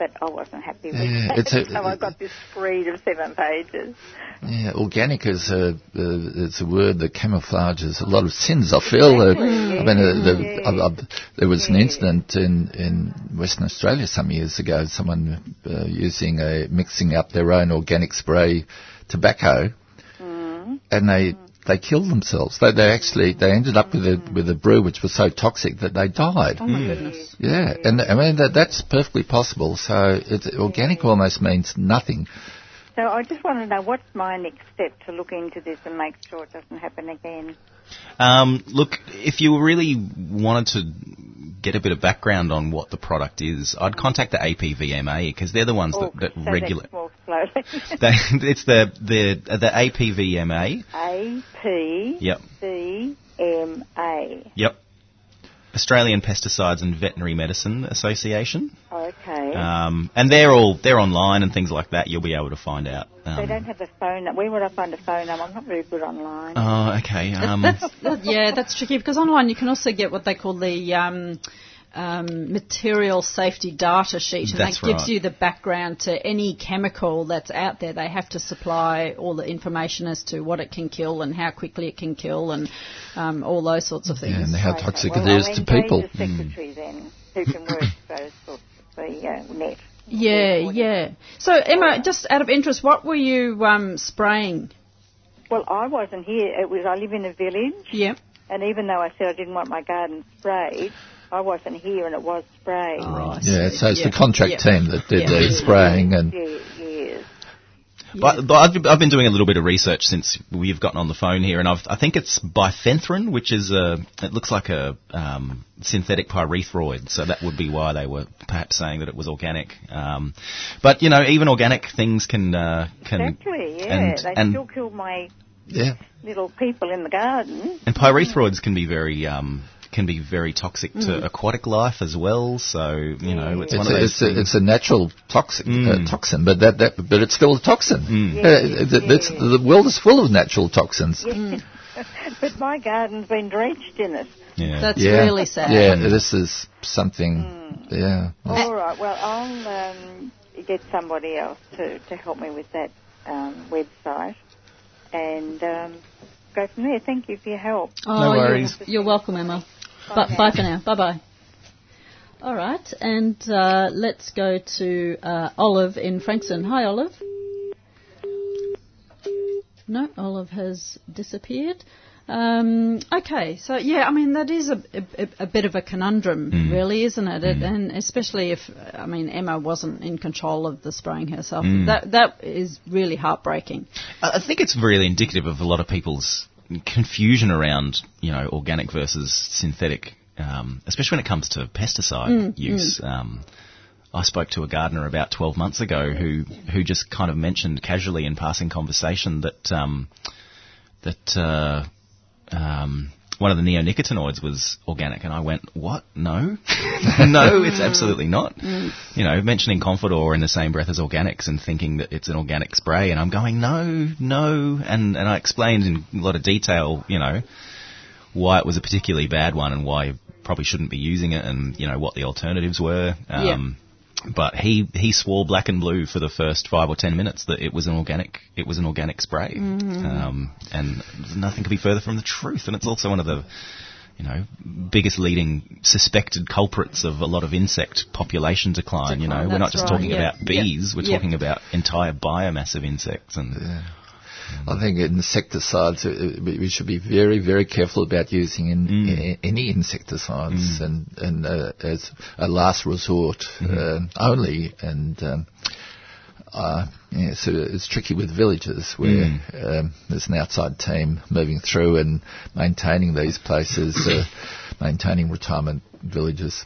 But I wasn't happy with Yeah, that. it's a- so I got this screed of seven pages. Yeah, organic is a uh, it's a word that camouflages a lot of sins. I feel. Uh, I mean, uh, the, I, I, there was an incident in in Western Australia some years ago. Someone uh, using a mixing up their own organic spray tobacco, and they they killed themselves. They they actually they ended up with a with a brew which was so toxic that they died. oh, my goodness. Yeah, and I mean that that's perfectly possible. So it's, organic almost means nothing. So I just want to know what's my next step to look into this and make sure it doesn't happen again. Um, look, if you really wanted to get a bit of background on what the product is, I'd contact the APVMA because they're the ones Oh, that, that regulate. more slowly. They, it's the the the APVMA. A P Yep. C M A. Yep. Australian Pesticides and Veterinary Medicine Association. Okay. Um, and they're all they're online and things like that. You'll be able to find out. they Um, don't have a phone. number. Where would I find a phone number? I'm not very good online. oh, okay. Um, That's, that, yeah, that's tricky because online you can also get what they call the um, material safety data sheet, and That's that gives right. you the background to any chemical that's out there. They have to supply all the information as to what it can kill and how quickly it can kill, and um, all those sorts of things. and how Okay, toxic well, it is I'll to people. The secretary then, who can work those sorts of the uh, net. Yeah, yeah. So Emma, just out of interest, what were you um, spraying? Well, I wasn't here. It was I live in a village, Yep. and even though I said I didn't want my garden sprayed, I wasn't here, and it was sprayed. Oh, I Yeah, so it's Yeah. the contract Yeah. team that did Yeah. the spraying and Yeah, yes. But, but I've, I've been doing a little bit of research since we've gotten on the phone here, and I've, I think it's bifenthrin, which is a, it looks like a um, synthetic pyrethroid, so that would be why they were perhaps saying that it was organic. Um, but you know, even organic things can uh, can Exactly, yeah. and they and, still killed my yeah. little people in the garden. and pyrethroids can be very um, can be very toxic to Mm. aquatic life as well. So you know, it's, It's one of a, those it's, a, it's a natural toxic, Mm. uh, toxin, but that, that but it's still a toxin. Mm. Uh, th- that's- yes. the world is full of natural toxins. but my garden's been drenched in it. yeah. That's Yeah. really sad. Yeah, this is something. Mm. Yeah. All right. Well, I'll um, get somebody else to, to help me with that um, website and um, go from there. Thank you for your help. Oh, No you're- worries. You're, welcome, Emma. Bye Bye, for now. Bye bye. All right, and uh, let's go to uh, Olive in Frankston. Hi, Olive. No, Olive has disappeared. Um, okay, so yeah, I mean that is a, a, a bit of a conundrum, really, isn't it? it? And especially if I mean Emma wasn't in control of the spraying herself, that that is really heartbreaking. I think it's really indicative of a lot of people's confusion around, you know, organic versus synthetic, um, especially when it comes to pesticide use. Um, I spoke to a gardener about 12 months ago who who just kind of mentioned casually in passing conversation that um, that uh, um, one of the neonicotinoids was organic, and I went, "What? No, no, it's absolutely not." You know, mentioning Confidor in the same breath as organics and thinking that it's an organic spray, and I'm going, "No, no," and and I explained in a lot of detail, you know, why it was a particularly bad one and why you probably shouldn't be using it, and you know what the alternatives were. Um, But he, he swore black and blue for the first five or ten minutes that it was an organic it was an organic spray, um, and nothing could be further from the truth. And it's also one of the you know biggest leading suspected culprits of a lot of insect population decline. you know, we're not just right, talking yeah. about bees; we're Yeah. talking about entire biomass of insects. And I think insecticides, uh, we we should be very, very careful about using in, Mm. a- any insecticides and, and uh, as a last resort uh, only. And um, uh, yeah, so it's tricky with villages where um, there's an outside team moving through and maintaining these places, uh, maintaining retirement villages.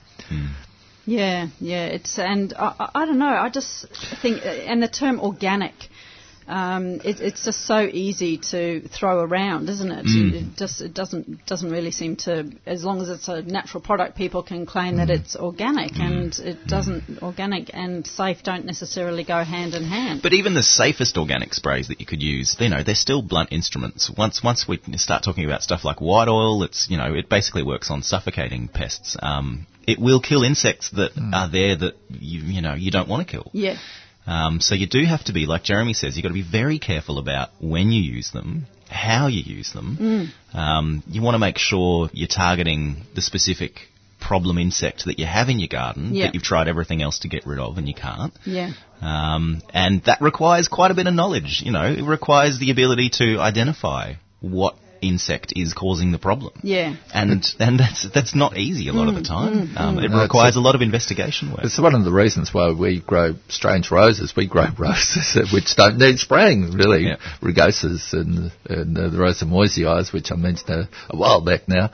Yeah, yeah. It's and I, I, I don't know. I just think, uh, and the term organic, um, it, it's just so easy to throw around, isn't it? It just it doesn't doesn't really seem to. As long as it's a natural product, people can claim that it's organic, and it doesn't. Organic and safe don't necessarily go hand in hand. But even the safest organic sprays that you could use, you know, they're still blunt instruments. Once once we start talking about stuff like white oil, it's you know, it basically works on suffocating pests. Um, it will kill insects that are there that you you know you don't want to kill. yeah, Um, so you do have to be, like Jeremy says, you've got to be very careful about when you use them, how you use them. Um, you want to make sure you're targeting the specific problem insect that you have in your garden Yeah. that you've tried everything else to get rid of and you can't. yeah, Um, and that requires quite a bit of knowledge. You know, it requires the ability to identify what insect is causing the problem. yeah. And and that's that's not easy a lot of the time. Um, it No, requires a- a lot of investigation work. It's one of the reasons why we grow strange roses. We grow roses which don't need spraying, really. Yeah. Rugosas and, and uh, the Rosa moyesiis, which I mentioned a, a while back now.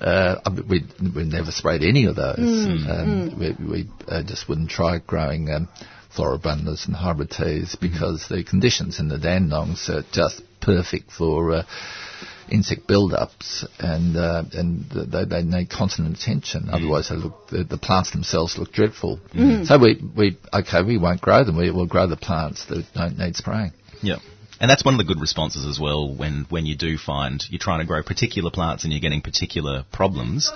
Uh, I mean, we we never sprayed any of those. um, We, we uh, just wouldn't try growing um, floribundas and hybrid teas because the conditions in the Dandenongs are just perfect for uh, insect build-ups, and uh, and they, they need constant attention. Otherwise, they look the, the plants themselves look dreadful. So we we okay, we won't grow them. We will grow the plants that don't need spraying. Yeah. And that's one of the good responses as well when, when you do find you're trying to grow particular plants and you're getting particular problems.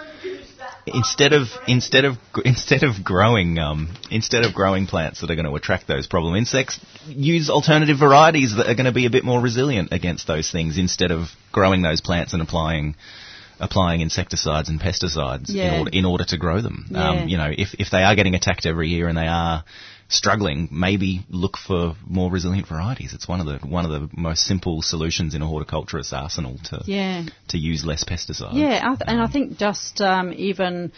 Instead of instead of instead of growing um, instead of growing plants that are going to attract those problem insects, use alternative varieties that are going to be a bit more resilient against those things. Instead of growing those plants and applying applying insecticides and pesticides Yeah. in order in order to grow them. Yeah. Um, you know, if if they are getting attacked every year and they are struggling, maybe look for more resilient varieties. It's one of the one of the most simple solutions in a horticulturist's arsenal to Yeah. to use less pesticides. Yeah, I th- and I think just um, even.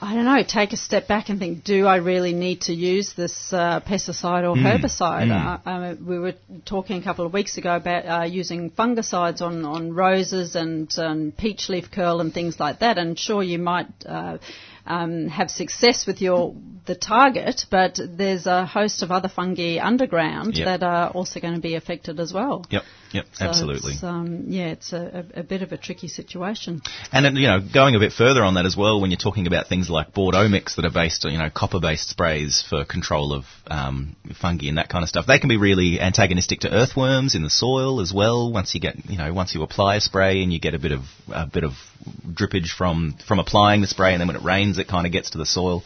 I don't know, take a step back and think, do I really need to use this uh, pesticide or herbicide? Uh, uh, we were talking a couple of weeks ago about uh, using fungicides on, on roses and um, peach leaf curl and things like that, and sure, you might uh, um, have success with your the target, but there's a host of other fungi underground Yep. that are also going to be affected as well. Yep. Yep. So absolutely. It's, um, yeah, it's a, a, bit of a tricky situation. And then, you know, going a bit further on that as well, when you're talking about things like Bordeaux mix that are based on, you know, copper-based sprays for control of um, fungi and that kind of stuff, they can be really antagonistic to earthworms in the soil as well. Once you get, you know, once you apply a spray and you get a bit of a bit of drippage from from applying the spray, and then when it rains, it kind of gets to the soil.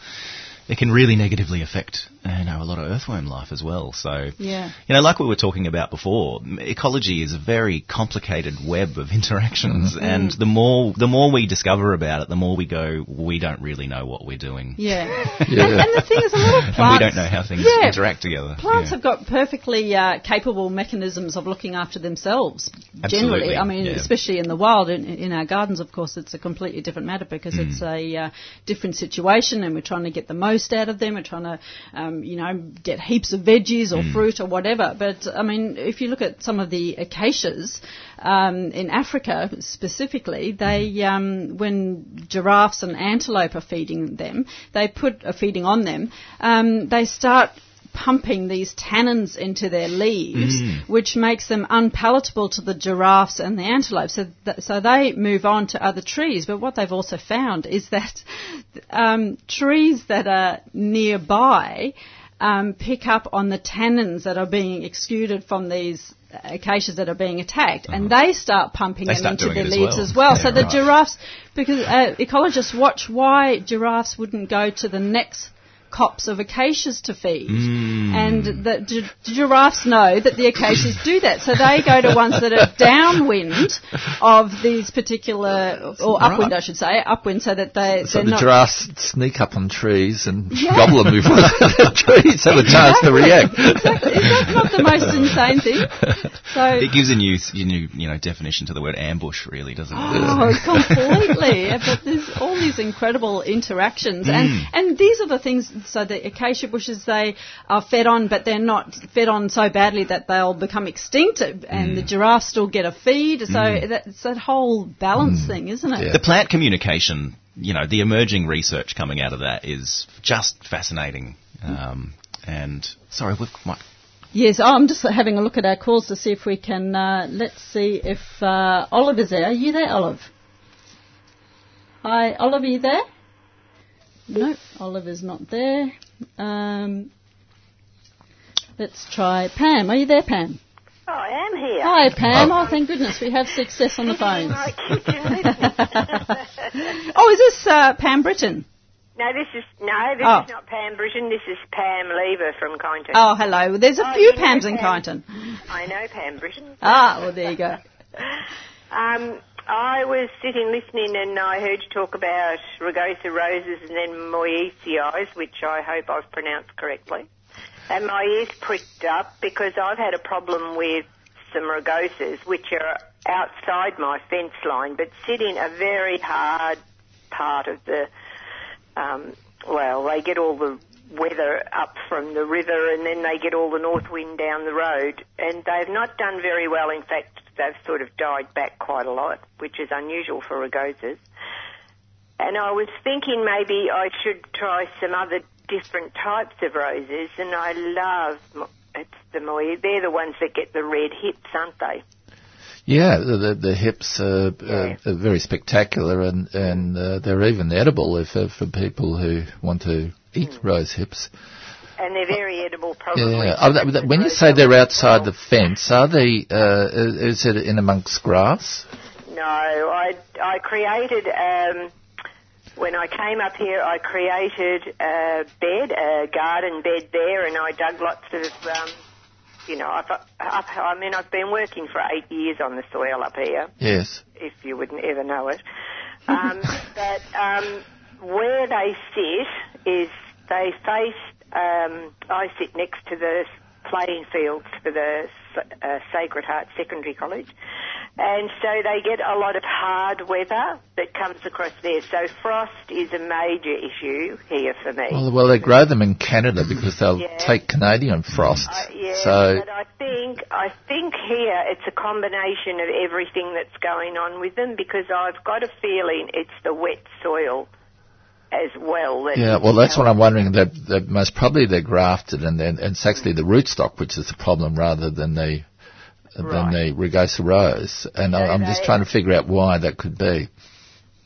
It can really negatively affect, you know, a lot of earthworm life as well. So, Yeah. you know, like we were talking about before, ecology is a very complicated web of interactions, and the more the more we discover about it, the more we go, we don't really know what we're doing, Yeah. Yeah. And, and the thing is, a lot of plants. and we don't know how things Yeah. interact together. Plants Yeah. have got perfectly uh, capable mechanisms of looking after themselves. Absolutely, Generally, I mean, especially in the wild. In, in our gardens, of course, it's a completely different matter because it's Mm. a uh, different situation, and we're trying to get the most out of them. We're trying to, um, you know, get heaps of veggies or Mm. fruit or whatever. But I mean, if you look at some of the acacias um, in Africa specifically, they um, when giraffes and antelope are feeding them, they put a feeding on them. Um, they start pumping these tannins into their leaves, which makes them unpalatable to the giraffes and the antelopes. So, th- so they move on to other trees. But what they've also found is that um, trees that are nearby um, pick up on the tannins that are being exuded from these acacias that are being attacked, and they start pumping They them start into their it as leaves well. as well. so Yeah, the right. giraffes, because uh, ecologists watch why giraffes wouldn't go to the next copse of acacias to feed. Mm. And the gi- giraffes know that the acacias do that. So they go to ones that are downwind of these particular, or upwind I should say, upwind so that they, So they're the not... giraffes sneak up on trees and gobble them before the trees have a chance to react. Exactly. Is that not the most insane thing? So, It gives a new, new, you know, definition to the word ambush, really, doesn't it? Oh, completely. but there's all these incredible interactions, and Mm. and these are the things. So the acacia bushes they are fed on, but they're not fed on so badly that they'll become extinct, and Mm. the giraffes still get a feed. So that's that whole balance thing, isn't it? Yeah. The plant communication, you know, the emerging research coming out of that is just fascinating. Um, and sorry, we've might, Yes, oh, I'm just having a look at our calls to see if we can. Uh, let's see if uh, Oliver's there. Are you there, Olive? Hi, Olive, are you there? No, Oliver's not there. Um, let's try Pam. Are you there, Pam? Oh, I am here. Hi, Pam. Oh, thank goodness we have success on the phones. Like you do. oh, is this uh, Pam Britton? no, this is no, this Oh. is not Pam Britton. This is Pam Lever from Kyneton. Oh, hello. There's a Oh, few Pams in Pam. Kyneton. I know Pam Britton. Ah, well, there you go. Um, I was sitting listening and I heard you talk about Rugosa roses and then Moyesiais, which I hope I've pronounced correctly. And my ears pricked up because I've had a problem with some Rugosas, which are outside my fence line, but sit in a very hard part of the, um, well, they get all the weather up from the river and then they get all the north wind down the road and they've not done very well. In fact, they've sort of died back quite a lot, which is unusual for rugosas. And I was thinking maybe I should try some other different types of roses and I love, it's the Moy, they're the ones that get the red hips, aren't they? Yeah, the, the, the hips are, Yeah. are, are very spectacular, and and uh, they're even edible if uh, for people who want to eat Mm. rose hips. And they're very edible, probably. Yeah. Oh, that- that- when you say they're outside the fence, are they? Uh, is it in amongst grass? No, I I created um, when I came up here. I created a bed, a garden bed there, and I dug lots of. Um, you know, I've, up, I mean, I've been working for eight years on the soil up here. Yes. if you wouldn't ever know it. Um, but um, where they sit is they face. Um, I sit next to the playing fields for the uh, Sacred Heart Secondary College, and so they get a lot of hard weather that comes across there. So frost is a major issue here for me. Well, well, they grow them in Canada because they'll Yeah. take Canadian frost. Uh, yeah, so but I think I think here it's a combination of everything that's going on with them because I've got a feeling it's the wet soil as well. That yeah, well, that's what I'm wondering. That, that most probably they're grafted, and then and it's actually the rootstock which is the problem rather than the than Right. the rugosa rose. And I, So I'm just trying to figure out why that could be.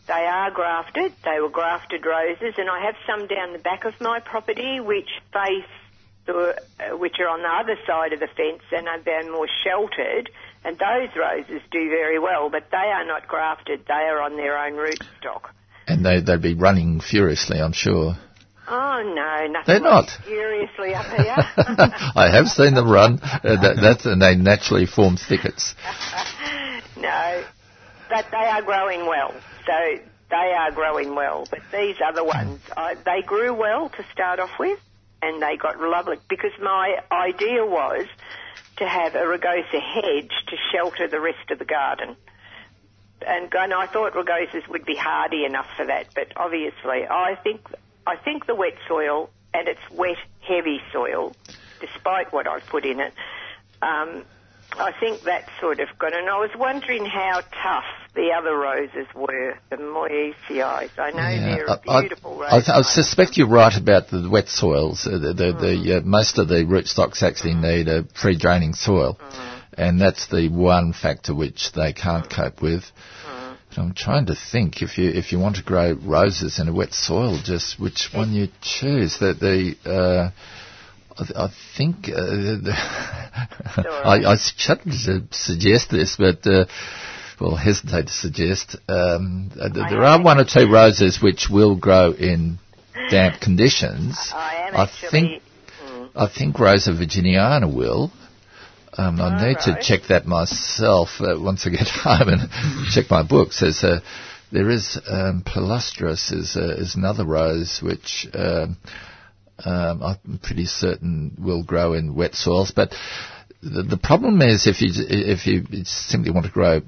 They are grafted. They were grafted roses, and I have some down the back of my property which face the, uh, which are on the other side of the fence and are they're more sheltered. And those roses do very well, but they are not grafted. They are on their own rootstock. And they, they'd be running furiously, I'm sure. Oh no, nothing. They're not. Furiously up here. I have seen them run. Uh, that, that's, and they naturally form thickets. no, but they are growing well. So they are growing well. But these other ones, I, they grew well to start off with, and they got lovely because my idea was to have a rugosa hedge to shelter the rest of the garden. And, and I thought rugosas would be hardy enough for that, but obviously I think I think the wet soil and it's wet, heavy soil, despite what I've put in it. Um, I think that's sort of good. And I was wondering how tough the other roses were, the Moyesiis. I know they're a I- beautiful I, rose. I, I suspect you're right about the wet soils. Uh, the, the, the, uh, most of the rootstocks actually need a free draining soil, and that's the one factor which they can't cope with. But I'm trying to think if you if you want to grow roses in a wet soil, just which one you choose. That the uh, I, th- I think uh, the I, I shouldn't su- suggest this, but. Uh, well, hesitate to suggest. Um, uh, th- there are one or two roses which will grow in damp conditions. I am I actually. think I think Rosa virginiana will. Um, I need to check that myself uh, once I get home and check my books. There's a, there is um, Palustris is, uh, is another rose which um, um, I'm pretty certain will grow in wet soils, but the, the problem is if you if you simply want to grow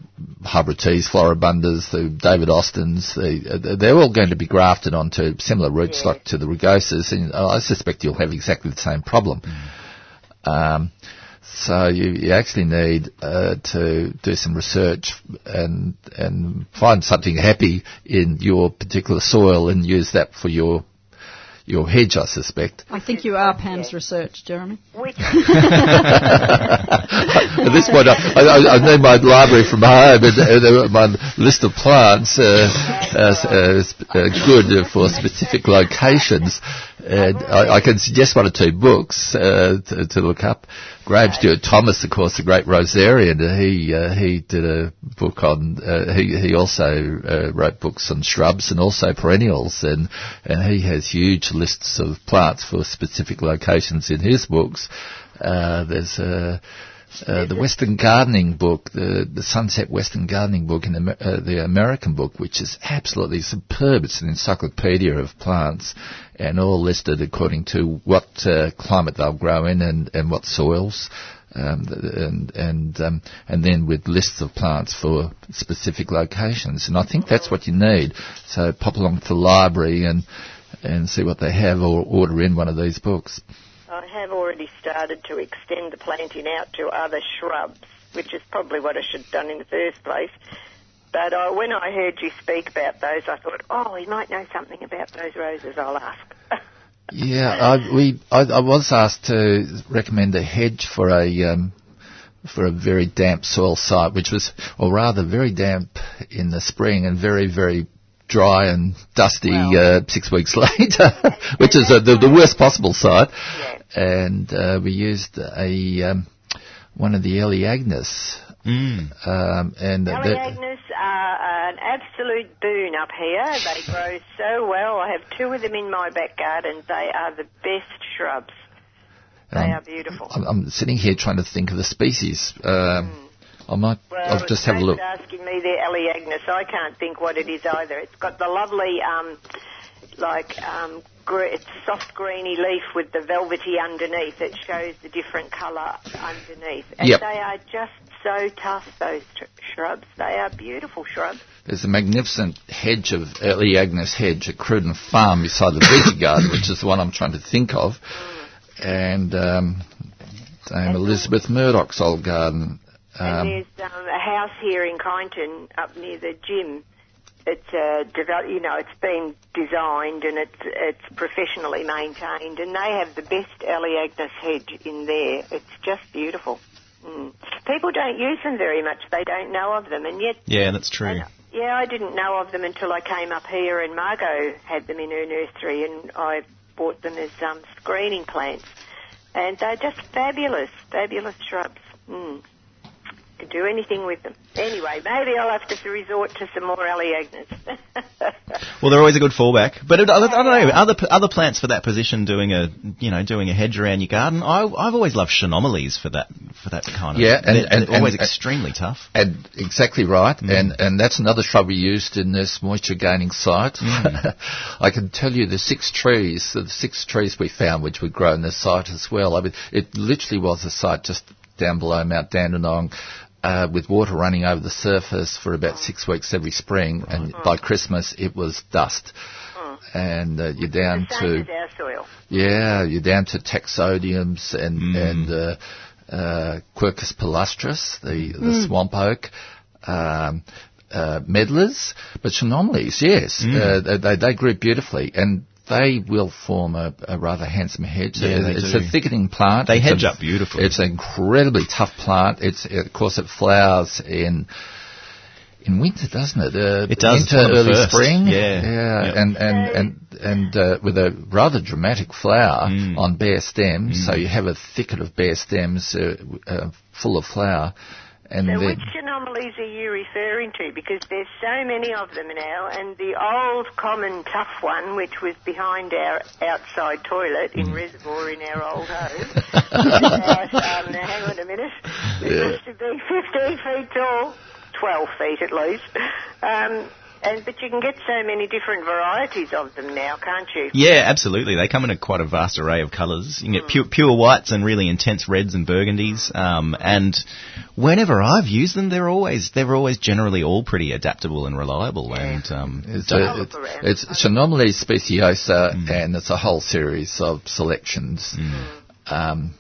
hybrid teas, floribundas, the David Austins, the, they're all going to be grafted onto similar rootstock to the rugosas, and I suspect you'll have exactly the same problem. Um, so you, you actually need uh, to do some research and and find something happy in your particular soil and use that for your your hedge, I suspect. I think you are Pam's research, Jeremy. At this point, I, I, I need my library from home and, and my list of plants uh, uh, uh, uh, good for specific locations. And I, I can suggest one or two books uh, to, to look up. Graham Stuart Thomas, of course, the great rosarian, he uh, he did a book on. Uh, he he also uh, wrote books on shrubs and also perennials, and and he has huge lists of plants for specific locations in his books. Uh, there's a uh, the Western Gardening book, the, the Sunset Western Gardening book, and the, uh, the American book, which is absolutely superb. It's an encyclopedia of plants, and all listed according to what uh, climate they'll grow in and, and what soils. Um, and and um, and then with lists of plants for specific locations, and I think that's what you need. So pop along to the library and and see what they have, or order in one of these books. I have already started to extend the planting out to other shrubs, which is probably what I should have done in the first place. But uh, when I heard you speak about those, I thought, oh, he might know something about those roses. I'll ask. Yeah, I, we, I, I was asked to recommend a hedge for a um, for a very damp soil site, which was, or rather, very damp in the spring and very, very dry and dusty uh, six weeks later, which is uh, the, the worst possible site. And uh, we used a um, one of the Elaeagnus. Mm. Um, and that- Elaeagnus are an absolute boon up here. They grow so well. I have two of them in my back garden. They are the best shrubs. They Um, are beautiful. I'm, I'm sitting here trying to think of the species. Um, I might. Well, I'll just have a it's look. asking me the Elaeagnus. I can't think what it is either. It's got the lovely, um, like, um, gre- it's soft greeny leaf with the velvety underneath. It shows the different colour underneath. And Yep. they are just so tough, those tr- shrubs. They are beautiful shrubs. There's a magnificent hedge of Elaeagnus hedge at Cruden Farm beside the Veggie Garden, which is the one I'm trying to think of. And um, Dame Elizabeth Murdoch's old garden. and Um, there's um, a house here in Kyneton up near the gym. It's uh, develop, you know, it's been designed and it's it's professionally maintained, and they have the best Elaeagnus hedge in there. It's just beautiful. Mm. People don't use them very much; they don't know of them, and yet, Yeah, that's true. and, yeah, I didn't know of them until I came up here, and Margot had them in her nursery, and I bought them as um, screening plants, and they're just fabulous, fabulous shrubs. Mm could do anything with them. Anyway, maybe I'll have to resort to some more Elaeagnus. Well, they're always a good fallback. But it, I, I don't know other other plants for that position doing a you know doing a hedge around your garden. I, I've always loved Chaenomeles for that for that kind of. Yeah, and- they're, and- they're always and- extremely tough. and exactly right, Mm. and and that's another shrub we used in this moisture gaining site. Mm. I can tell you the six trees, the six trees we found which would grow in this site as well. I mean, it literally was a site just down below Mount Dandenong. Uh, with water running over the surface for about six weeks every spring, and by Christmas it was dust. And uh, you're down to our soil. yeah, you're down to taxodiums and Mm. and uh, uh, Quercus palustris, the the swamp oak, um, uh, medlars, but Chaenomeles, yes, Mm. uh, they they grew beautifully and. They will form a, a rather handsome hedge. Yeah, they it's do. a thickening plant. They It's hedge a- up beautifully. It's an incredibly tough plant. It's of course it flowers in in winter, doesn't it? Uh, It does. It's Winter, one of the early first. spring. Yeah. yeah, Yep. and and and and uh, with a rather dramatic flower Mm. on bare stems. So you have a thicket of bare stems uh, uh, full of flower, and So which Chaenomeles are you referring to? Because there's so many of them now, and the old common tough one, which was behind our outside toilet Mm. in Reservoir in our old home. um, now, hang on a minute. It Yeah. used to be 15 feet tall, 12 feet at least. Um, and but you can get so many different varieties of them now, can't you? Yeah, absolutely. They come in a quite a vast array of colours. You can get pure, pure whites and really intense reds and burgundies. Um, and whenever I've used them, they're always they're always generally all pretty adaptable and reliable. And um, it's, don't- a, it's, it's Chaenomeles speciosa, Mm. and it's a whole series of selections. Um,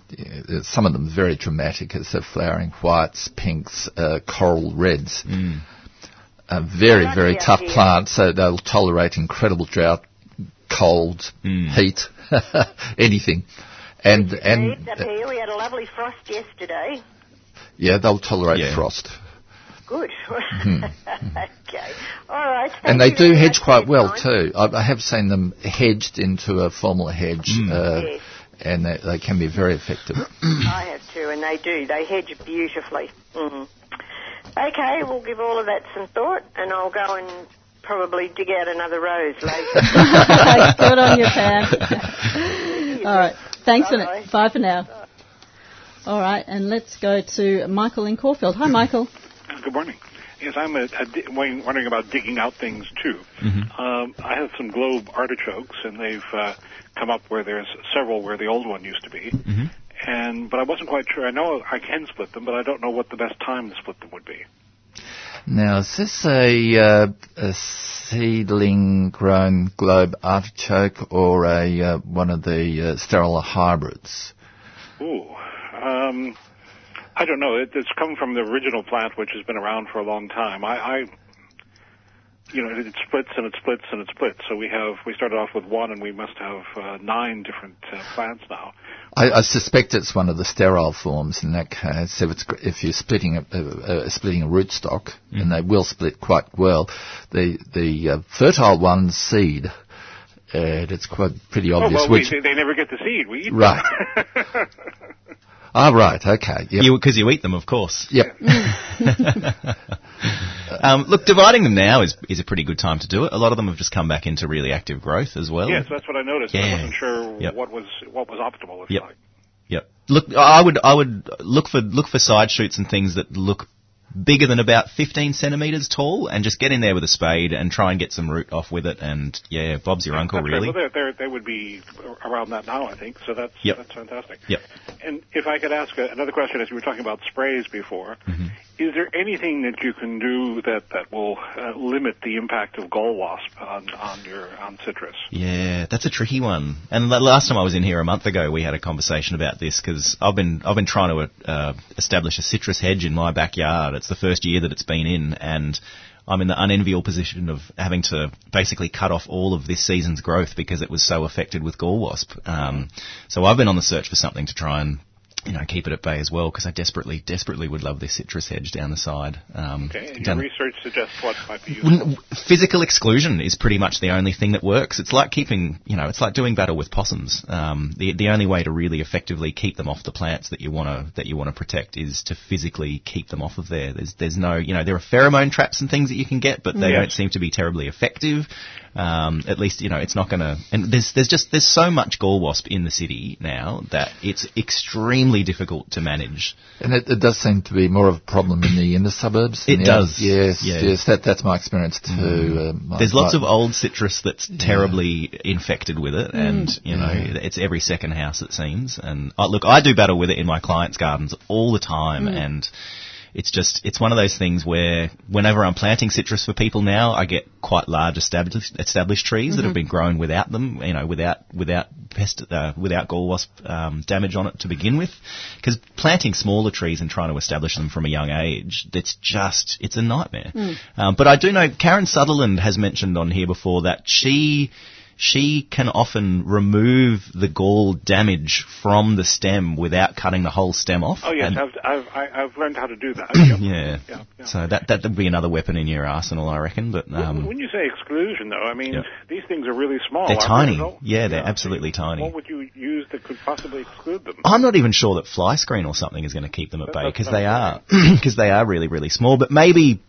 some of them very dramatic as they're flowering whites, pinks, uh, coral reds. Mm. A very, very tough here. plant, so they'll tolerate incredible drought, cold, Mm. heat, anything. And and up here, we had a lovely frost yesterday. yeah, they'll tolerate Yeah. frost. Good. okay. All right. Hmm. And they do hedge quite well time. too. I, I have seen them hedged into a formal hedge, Mm. uh, Yes. and they, they can be very effective. I have too, and they do. They hedge beautifully. hmm Okay, we'll give all of that some thought, and I'll go and probably dig out another rose later. Good on you, Pam. All right. Thanks for Bye-bye. Bye for now. All right, and let's go to Michael in Caulfield. Hi, Michael. Good morning. Yes, I'm a, a di- wondering wondering about digging out things too. Um, I have some globe artichokes, and they've uh, come up where there's several where the old one used to be. And but I wasn't quite sure. I know I can split them, but I don't know what the best time to split them would be. Now, is this a, uh, a seedling grown globe artichoke or a uh, one of the uh, sterile hybrids? Ooh, um, I don't know. It, it's come from the original plant, which has been around for a long time. I, I you know, it splits and it splits and it splits. So we have we started off with one, and we must have uh, nine different uh, plants now. I, I suspect it's one of the sterile forms in that case. If, it's, if you're splitting a, a, a splitting a rootstock, Mm. and they will split quite well, the the uh, fertile ones seed. And it's quite pretty Oh obvious well, we, which. they, they never get the seed. We eat Right. them. Ah, right. Okay. Yep. You because you eat them, of course. yep. Um, look, dividing them now is is a pretty good time to do it. A lot of them have just come back into really active growth as well. yes, that's what I noticed. I wasn't sure Yep. what was what was optimal. If Yep. like. Yep. Look, I would I would look for look for side shoots and things that look bigger than about 15 centimeters tall, and just get in there with a spade and try and get some root off with it. And yeah, Bob's your uncle, That's really. Well, they're, they're, they would be around that now, I think. So that's Yep. that's fantastic. Yep. And if I could ask another question, as you were talking about sprays before, Mm-hmm. Is there anything that you can do that that will uh, limit the impact of gall wasp on on your on citrus? Yeah, that's a tricky one. And the last time I was in here a month ago, we had a conversation about this because I've been I've been trying to uh, establish a citrus hedge in my backyard. It's the first year that it's been in, and I'm in the unenviable position of having to basically cut off all of this season's growth because it was so affected with gall wasp. Um, so I've been on the search for something to try and you know keep it at bay as well because I desperately desperately would love this citrus hedge down the side. Um, Okay. And your research suggests what might be useful. Physical exclusion is pretty much the only thing that works. It's like keeping, you know, it's like doing battle with possums. Um, the the only way to really effectively keep them off the plants that you want to that you want to protect is to physically keep them off of there. There's there's no, you know, there are pheromone traps and things that you can get, but they Yes. don't seem to be terribly effective. Um, at least, you know, it's not going to. And there's there's just there's so much gall wasp in the city now that it's extremely difficult to manage. And it, it does seem to be more of a problem in the inner suburbs. It does, outer- yes, yeah. yes. That, that's my experience too. Uh, my- There's lots my- of old citrus that's terribly infected with it, and you know it's every second house it seems. And uh, look, I do battle with it in my clients' gardens all the time, and it's just it's one of those things where whenever I'm planting citrus for people now, I get quite large established established trees that have been grown without them, you know, without without pest uh, without gall wasp um, damage on it to begin with. Because planting smaller trees and trying to establish them from a young age, it's just it's a nightmare. Um, but I do know Karen Sutherland has mentioned on here before that she she can often remove the gall damage from the stem without cutting the whole stem off. Oh yes, I've I've I've learned how to do that. Yep. yeah. Yeah, yeah. So that that would be another weapon in your arsenal, I reckon. But um, when you say exclusion, though, I mean Yeah. these things are really small. They're tiny. They. Yeah, they're absolutely tiny. What would you use that could possibly exclude them? I'm not even sure that fly screen or something is going to keep them at That- bay because they are because they are really really small. But maybe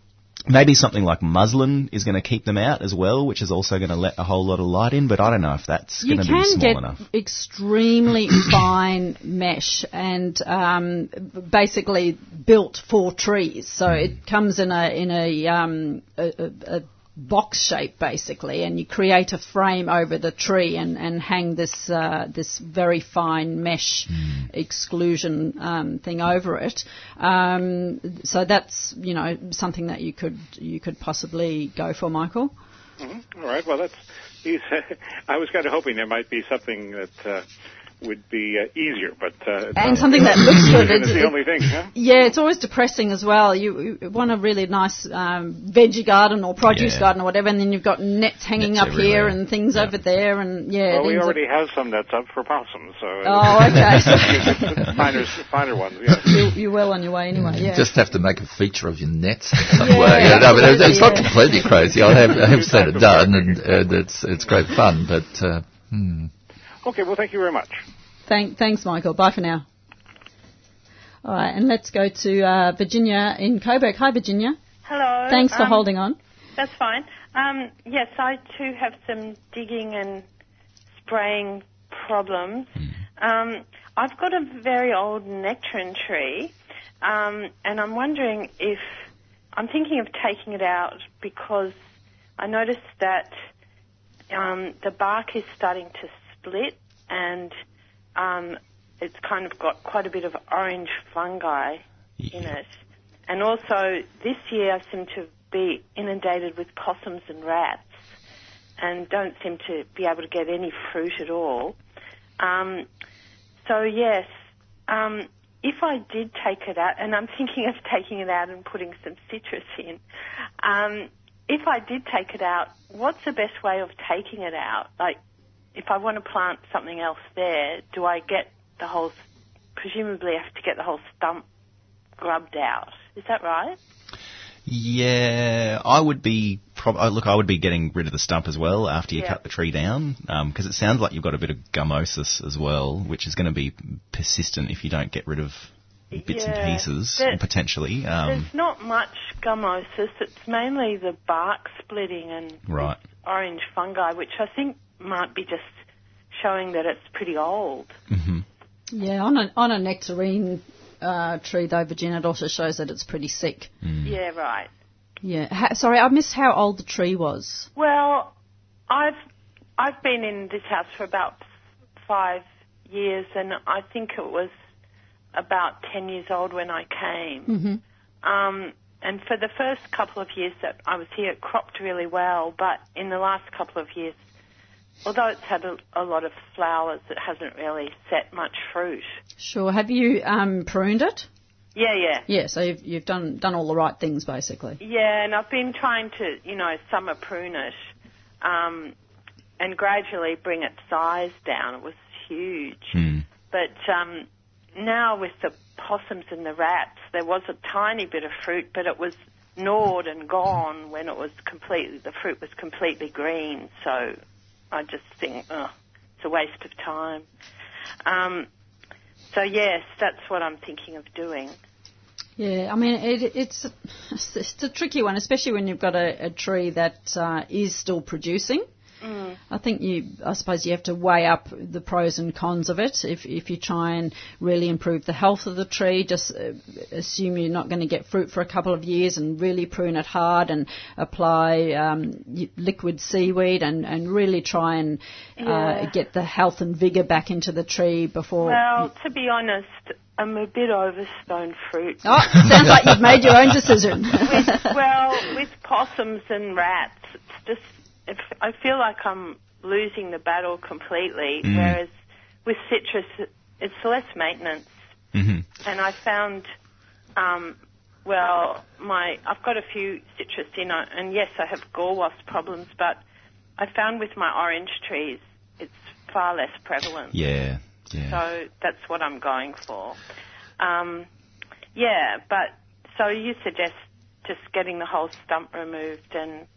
maybe something like muslin is going to keep them out as well, which is also going to let a whole lot of light in. But I don't know if that's You going to be can small get enough. extremely fine mesh and um, basically built for trees. So Hmm. it comes in a in a, um, a, a box shape basically, and you create a frame over the tree and, and hang this uh, this very fine mesh Hmm. exclusion um, thing over it. Um, so that's you know something that you could you could possibly go for, Michael. All right. Well, that's. He's, I was kind of hoping there might be something that uh, would be uh, easier, but uh, And something that looks good. It's It's- the only thing, huh? Yeah, it's always depressing as well. You, you want a really nice um, veggie garden or produce Yeah. garden or whatever, and then you've got nets hanging Nets up here and things Yeah. over there, and yeah. Well, we already have some nets up for possums, so. Oh, okay. finer, finer ones. Yes. you, you're well on your way anyway. Yeah. Just have to make a feature of your nets some Yeah, way. Yeah, no, but it's, it's not completely crazy. I have, I have seen it done, and, and it's it's great fun. But uh, hmm. Okay. Well, thank you very much. Thank, thanks, Michael. Bye for now. All right, and let's go to uh, Virginia in Coburg. Hi, Virginia. Hello. Thanks for um, holding on. That's fine. Um, yes, I too have some digging and spraying problems. Um, I've got a very old nectarine tree, um, and I'm wondering if I'm thinking of taking it out because I noticed that um, the bark is starting to split and um, it's kind of got quite a bit of orange fungi in it. And also, this year I seem to be inundated with possums and rats and don't seem to be able to get any fruit at all. Um, so, yes, um, if I did take it out, and I'm thinking of taking it out and putting some citrus in, um, if I did take it out, what's the best way of taking it out? Like, if I want to plant something else there, do I get the whole? Presumably, I have to get the whole stump grubbed out. Is that right? Yeah, I would be. Prob- oh, look, I would be getting rid of the stump as well after you Yeah. cut the tree down, because it sounds like you've got a bit of gummosis as well, which is going to be persistent if you don't get rid of bits Yeah. and pieces There- potentially. Um, There's not much gummosis. It's mainly the bark splitting and right. orange fungi, which I think might be just showing that it's pretty old. hmm Yeah, on a, on a nectarine uh, tree, though, Virginia, it also shows that it's pretty sick. Mm. Yeah, right. Yeah. Ha- sorry, I missed how old the tree was. Well, I've I've been in this house for about five years, and I think it was about ten years old when I came. hmm Um, and for the first couple of years that I was here, it cropped really well. But in the last couple of years, although it's had a, a lot of flowers, it hasn't really set much fruit. Sure. Have you um, pruned it? Yeah, yeah. Yeah, so you've, you've done done all the right things, basically. Yeah, and I've been trying to, you know, summer prune it um, and gradually bring its size down. It was huge. Mm. But um, now with the possums and the rats, there was a tiny bit of fruit, but it was gnawed and gone when it was completely, the fruit was completely green. So I just think, oh, it's a waste of time. Um, so yes, that's what I'm thinking of doing. Yeah, I mean, it, it's, it's a tricky one, especially when you've got a, a tree that uh, is still producing. Mm. I think you, I suppose you have to weigh up the pros and cons of it. If if you try and really improve the health of the tree, just uh, assume you're not going to get fruit for a couple of years and really prune it hard and apply um, liquid seaweed and, and really try and uh, get the health and vigour back into the tree before. Well, to be honest, I'm a bit over stone fruit. Oh, sounds like you've made your own decision. well, with possums and rats, it's just if, I feel like I'm losing the battle completely. Mm. Whereas with citrus, it's less maintenance, hmm and I found, um, well, my I've got a few citrus in, uh, and yes, I have gall wasp problems, but I found with my orange trees, it's far less prevalent. Yeah. Yeah. So that's what I'm going for. Um, yeah, but so you suggest just getting the whole stump removed and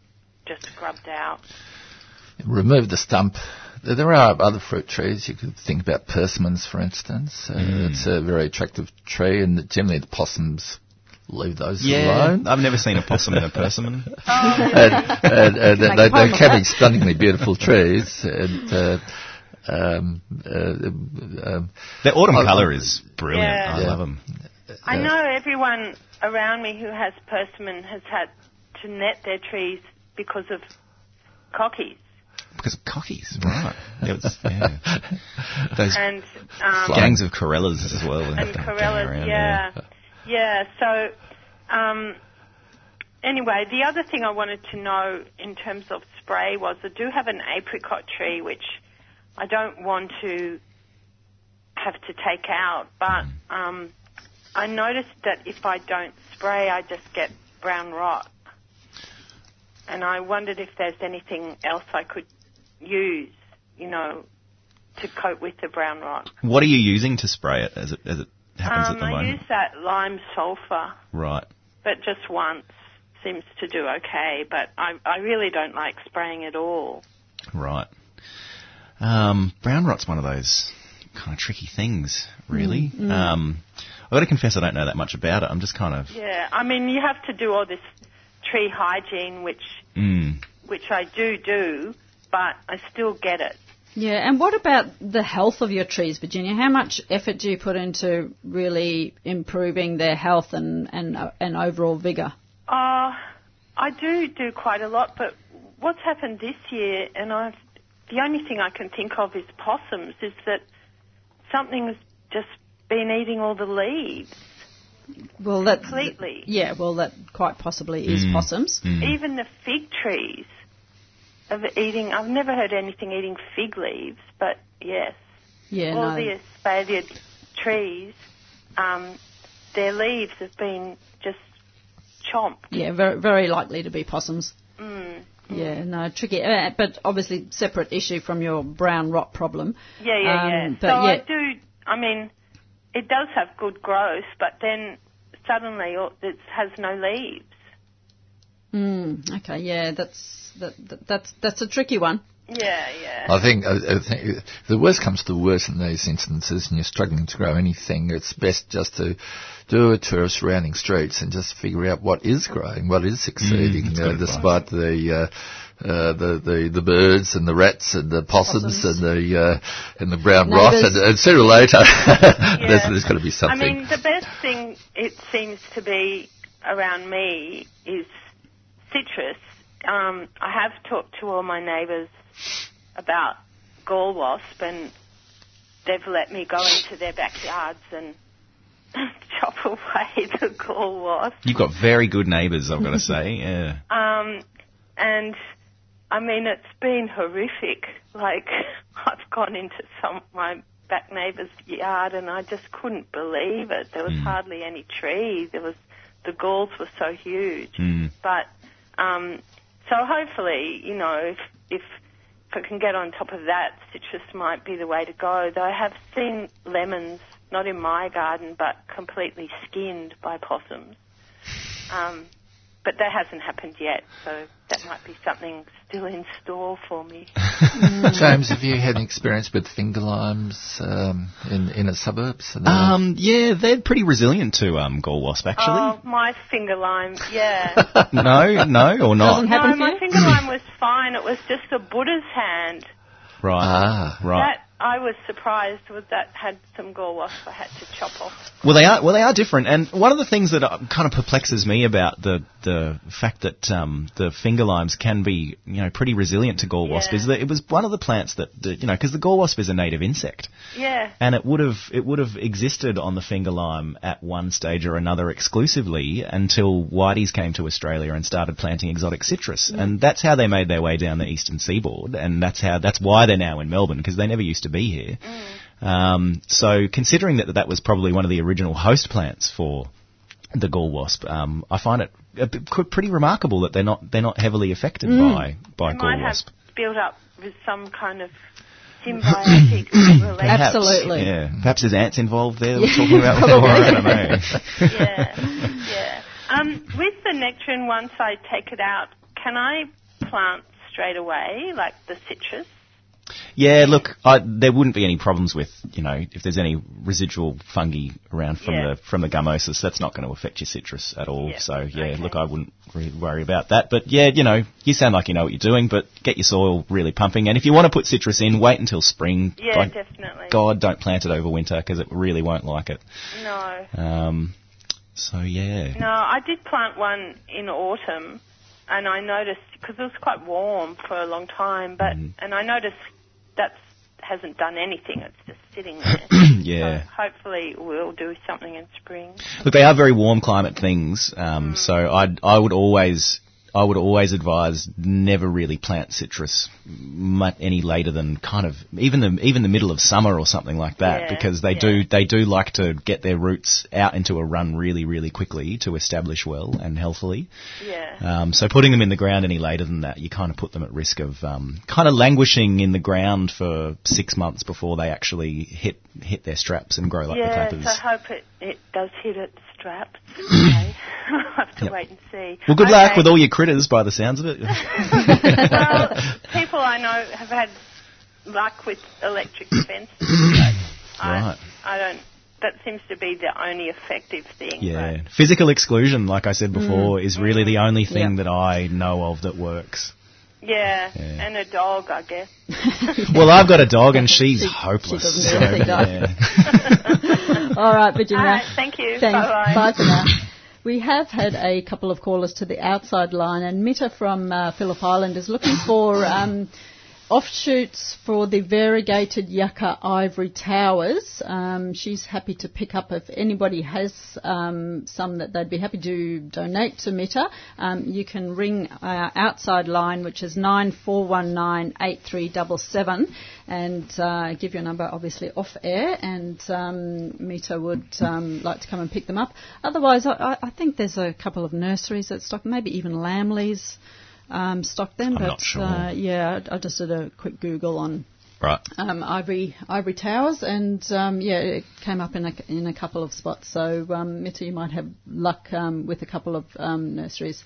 just grubbed out. Remove the stump. There there are other fruit trees. You could think about persimmons, for instance. Uh, Mm. It's a very attractive tree, and generally the possums leave those yeah. alone. I've never seen a possum in a persimmon. and, and, and Make they, a poem they of can be stunningly beautiful trees. And uh, um, uh, um, Their autumn I- colour is brilliant. Yeah. I Yeah. love them. I know everyone around me who has persimmon has had to net their trees because of cockies. Because of cockies, right. It was, yeah. Those And um, gangs of corellas as well. and have to hang corellas, around, yeah, yeah. So, um, anyway, the other thing I wanted to know in terms of spray was I do have an apricot tree which I don't want to have to take out, but um, I noticed that if I don't spray, I just get brown rot. And I wondered if there's anything else I could use, you know, to cope with the brown rot. What are you using to spray it as it, as it happens Um, at the I moment? use that lime sulfur, Right. but just once seems to do okay. But I, I really don't like spraying at all. Right. Um, brown rot's one of those kind of tricky things, really. Mm, Um, I've got to confess I don't know that much about it. I'm just kind of. Yeah, I mean you have to do all this tree hygiene, which Mm, which I do do, but I still get it. Yeah, and what about the health of your trees, Virginia? How much effort do you put into really improving their health and and, uh, and overall vigour? Uh, I do do quite a lot, but what's happened this year, and I've, the only thing I can think of is possums, is that something's just been eating all the leaves. Well, that Completely. Yeah, well, that quite possibly is Mm. possums. mm. Even the fig trees of eating, I've never heard anything eating fig leaves, but yes, Yeah, all no. the espaliered trees, um, their leaves have been just chomped. Yeah, very very likely to be possums. Mm. Yeah, no, tricky. Uh, but obviously separate issue from your brown rot problem. Yeah, yeah, Um, yeah. but so yeah. I do. I mean, it does have good growth, but then suddenly it has no leaves. Mm, okay, yeah, that's that, that, that's that's a tricky one. Yeah, yeah. I think, I, I think the worst comes to the worst in these instances and you're struggling to grow anything, it's best just to do a tour of surrounding streets and just figure out what is growing, what is succeeding, that's uh, good advice. despite the, uh, uh, the, the, the birds and the rats and the possums, Possums. and the, uh, and the brown rot and, and sooner or later there's, there's got to be something. I mean, the best thing it seems to be around me is citrus. Um, I have talked to all my neighbours about gall wasp, and they've let me go into their backyards and chop away the gall wasp. You've got very good neighbours, I've got to say. Yeah. Um, and I mean, it's been horrific. Like, I've gone into some my back neighbour's yard, and I just couldn't believe it. There was hardly any trees. There was the galls were so huge. Mm. But um, so hopefully, you know, if if if I can get on top of that, citrus might be the way to go. Though I have seen lemons, not in my garden, but completely skinned by possums. Um, but that hasn't happened yet, so that might be something still in store for me. James, have you had any experience with finger limes um, in inner suburbs? Are they- Um, yeah, they're pretty resilient to um, gall wasp, actually. Oh, my finger lime, yeah. no, no, or not. No, my finger lime was fine. It was just a Buddha's hand. Right. Ah. Right. That I was surprised with that had some gall wasp I had to chop off. Well, they are. Well, they are different. And one of the things that uh, kind of perplexes me about the the fact that um, the finger limes can be, you know, pretty resilient to gall wasp Yeah. is that it was one of the plants that, that you know, because the gall wasp is a native insect, Yeah. and it would have it would have existed on the finger lime at one stage or another exclusively until Whiteys came to Australia and started planting exotic citrus, and that's how they made their way down the eastern seaboard, and that's how that's why they're now in Melbourne because they never used to be here. Um, so considering that that was probably one of the original host plants for the gall wasp, um, I find it a bit, pretty remarkable that they're not they're not heavily affected by by They gall might have wasp. built up with some kind of symbiotic relationship. Perhaps, Absolutely. Yeah. Perhaps there's ants involved there. We're talking about probably. I don't know. yeah, yeah. Um, with the nectarine, once I take it out, can I plant straight away, like the citrus? Yeah, look, I, there wouldn't be any problems with, you know, if there's any residual fungi around from Yeah. the from the gummosis, that's not going to affect your citrus at all. Yeah, So yeah, okay. look, I wouldn't really worry about that. But yeah, you know, you sound like you know what you're doing, but get your soil really pumping. And if you want to put citrus in, wait until spring. Yeah, definitely. God, don't plant it over winter because it really won't like it. No. Um, so yeah. No, I did plant one in autumn, and I noticed because it was quite warm for a long time, but Mm. and I noticed that hasn't done anything. It's just sitting there. Yeah. So hopefully we'll do something in spring. Look, they are very warm climate things, um, so I I would always I would always advise never really plant citrus much any later than kind of even the even the middle of summer or something like that Yeah, because they yeah. do they do like to get their roots out into a run really really quickly to establish well and healthily. Yeah. Um, so putting them in the ground any later than that, you kind of put them at risk of um, kind of languishing in the ground for six months before they actually hit hit their straps and grow like the yeah, so I hope it, it does hit its straps. Okay. I'll have to Yep. wait and see. Well, good luck with all your critters, by the sounds of it. well, people I know have had luck with electric fences. Right. I, I don't. That seems to be the only effective thing. yeah, physical exclusion, like I said mm. before, is really the only thing Yeah. that I know of that works. yeah, Yeah. and a dog, I guess. Well, I've got a dog and she's She- hopeless. she so, doesn't do anything, yeah. All right, Virginia. All right, thank you. Thanks. Bye-bye. Bye for now. We have had a couple of callers to the outside line, and Mitta from uh, Phillip Island is looking for um, offshoots for the variegated yucca ivory towers. Um, she's happy to pick up if anybody has um, some that they'd be happy to donate to Mitta. Um, you can ring our outside line, which is nine four one nine eight three double seven, and uh, give your number obviously off air, and um, Mita would um, like to come and pick them up. Otherwise, I, I- I think there's a couple of nurseries that stock, maybe even Lambley's. Um, stock them, I'm but not sure. uh, yeah, I just did a quick Google on Right. um, ivory ivory towers, and um, yeah, it came up in a, in a couple of spots. So um, Mitty, you might have luck um, with a couple of um, nurseries.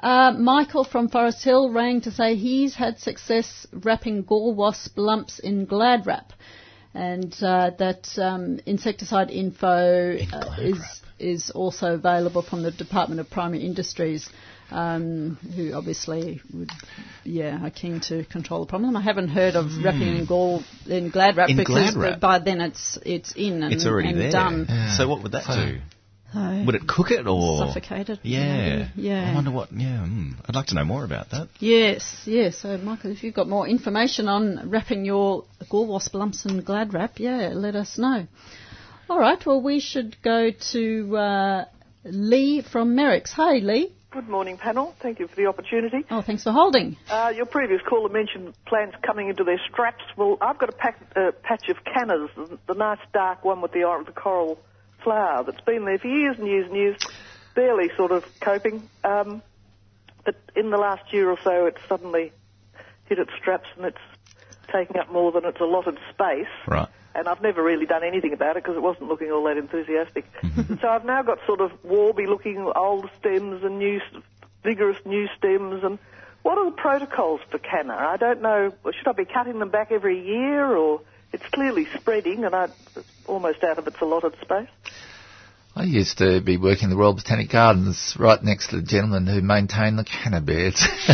Uh, Michael from Forest Hill rang to say he's had success wrapping gall wasp lumps in Glad Wrap, and uh, that um, insecticide info uh, is is also available from the Department of Primary Industries um, who obviously would, yeah, are keen to control the problem. I haven't heard of wrapping in gall in glad wrap. In because Glad by then it's it's in and, It's already and there. done. So what would that do? So Would it cook it or suffocated? Yeah. maybe, yeah. I wonder what. Yeah. Mm, I'd like to know more about that. Yes, yes. So, Michael, if you've got more information on wrapping your gall wasp lumps in glad wrap, yeah, let us know. All right. Well, we should go to uh, Lee from Merricks. Hi, Lee. Good morning, panel. Thank you for the opportunity. Oh, thanks for holding. Uh, your previous caller mentioned plants coming into their straps. Well, I've got a pack, uh, patch of cannas, the, the nice dark one with the, or- the coral flower that's been there for years and years and years, barely sort of coping. Um, but in the last year or so, it's suddenly hit its straps and it's taking up more than its allotted space. Right. And I've never really done anything about it because it wasn't looking all that enthusiastic. Mm-hmm. so I've now got sort of warby-looking old stems and new, vigorous new stems. And what are the protocols for canna? I don't know. Should I be cutting them back every year, or it's clearly spreading and I, it's almost out of its allotted space? I used to be working in the Royal Botanic Gardens right next to the gentleman who maintained the canna beds.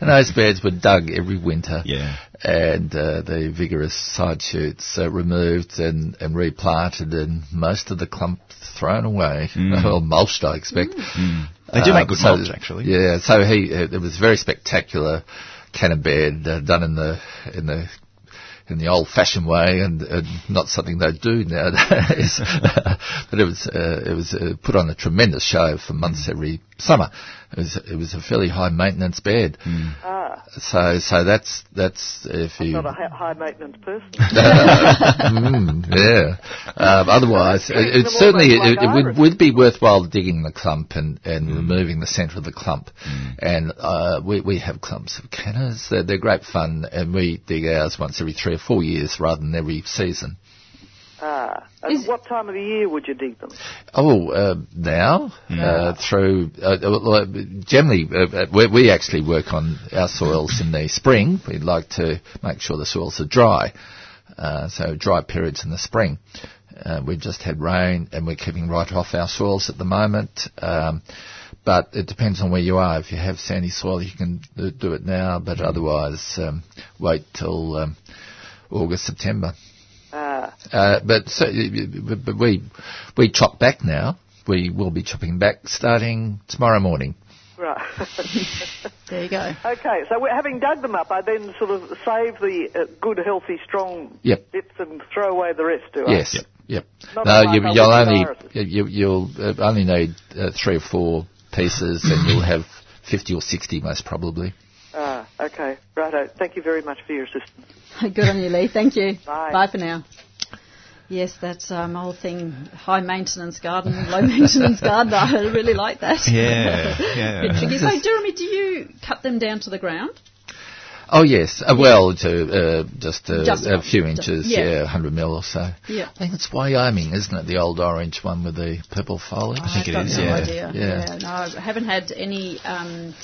and those beds were dug every winter. Yeah. And uh, the vigorous side shoots uh, removed and, and replanted and most of the clump thrown away. Or mulched, I expect. They do Uh, make good so- mulch, actually. Yeah, so he uh, it was very spectacular canna bed uh, done in the in the in the old-fashioned way, and, and not something they do nowadays. but it was uh, it was uh, put on a tremendous show for months every summer. It was it was a fairly high maintenance bed. Ah, So so that's that's if you not a high maintenance person. mm, yeah. Um, otherwise, it, it certainly almost it, it would, would be worthwhile digging the clump and, and removing the centre of the clump. And uh, we we have clumps of cannas. They're, they're great fun, and we dig ours once every three or four years rather than every season. Ah, and what time of the year would you dig them? Oh, uh, now uh, through uh, well, generally uh, we, we actually work on our soils in the spring. We'd like to make sure the soils are dry, uh, so dry periods in the spring. Uh, we've just had rain and we're keeping right off our soils at the moment. Um, but it depends on where you are. If you have sandy soil, you can uh, do it now, but otherwise, um, wait till um, August, September. Ah, Uh, but, so, but but we we chop back now. We will be chopping back starting tomorrow morning. right. There you go. Okay, so we're, having dug them up, I then sort of save the uh, good, healthy, strong Yep. bits and throw away the rest, do I? Yes. Yep. Not No, you, you'll, only you, you'll uh, only need uh, three or four pieces, and you'll have fifty or sixty most probably. Okay. Righto. Thank you very much for your assistance. Good on you, Lee. Thank you. Bye. Bye for now. Yes, that's um, whole thing. High maintenance garden, low maintenance garden. I really like that. Yeah, yeah. Bit tricky. So, Jeremy, do you cut them down to the ground? Oh yes, uh, well, to uh, just, uh, Just a enough. few Just- inches, yeah. yeah, hundred mil or so. Yeah. I think it's Wyoming, isn't it? The old orange one with the purple foliage. I think I've it got is, no yeah. idea. Yeah. no, I haven't had any um,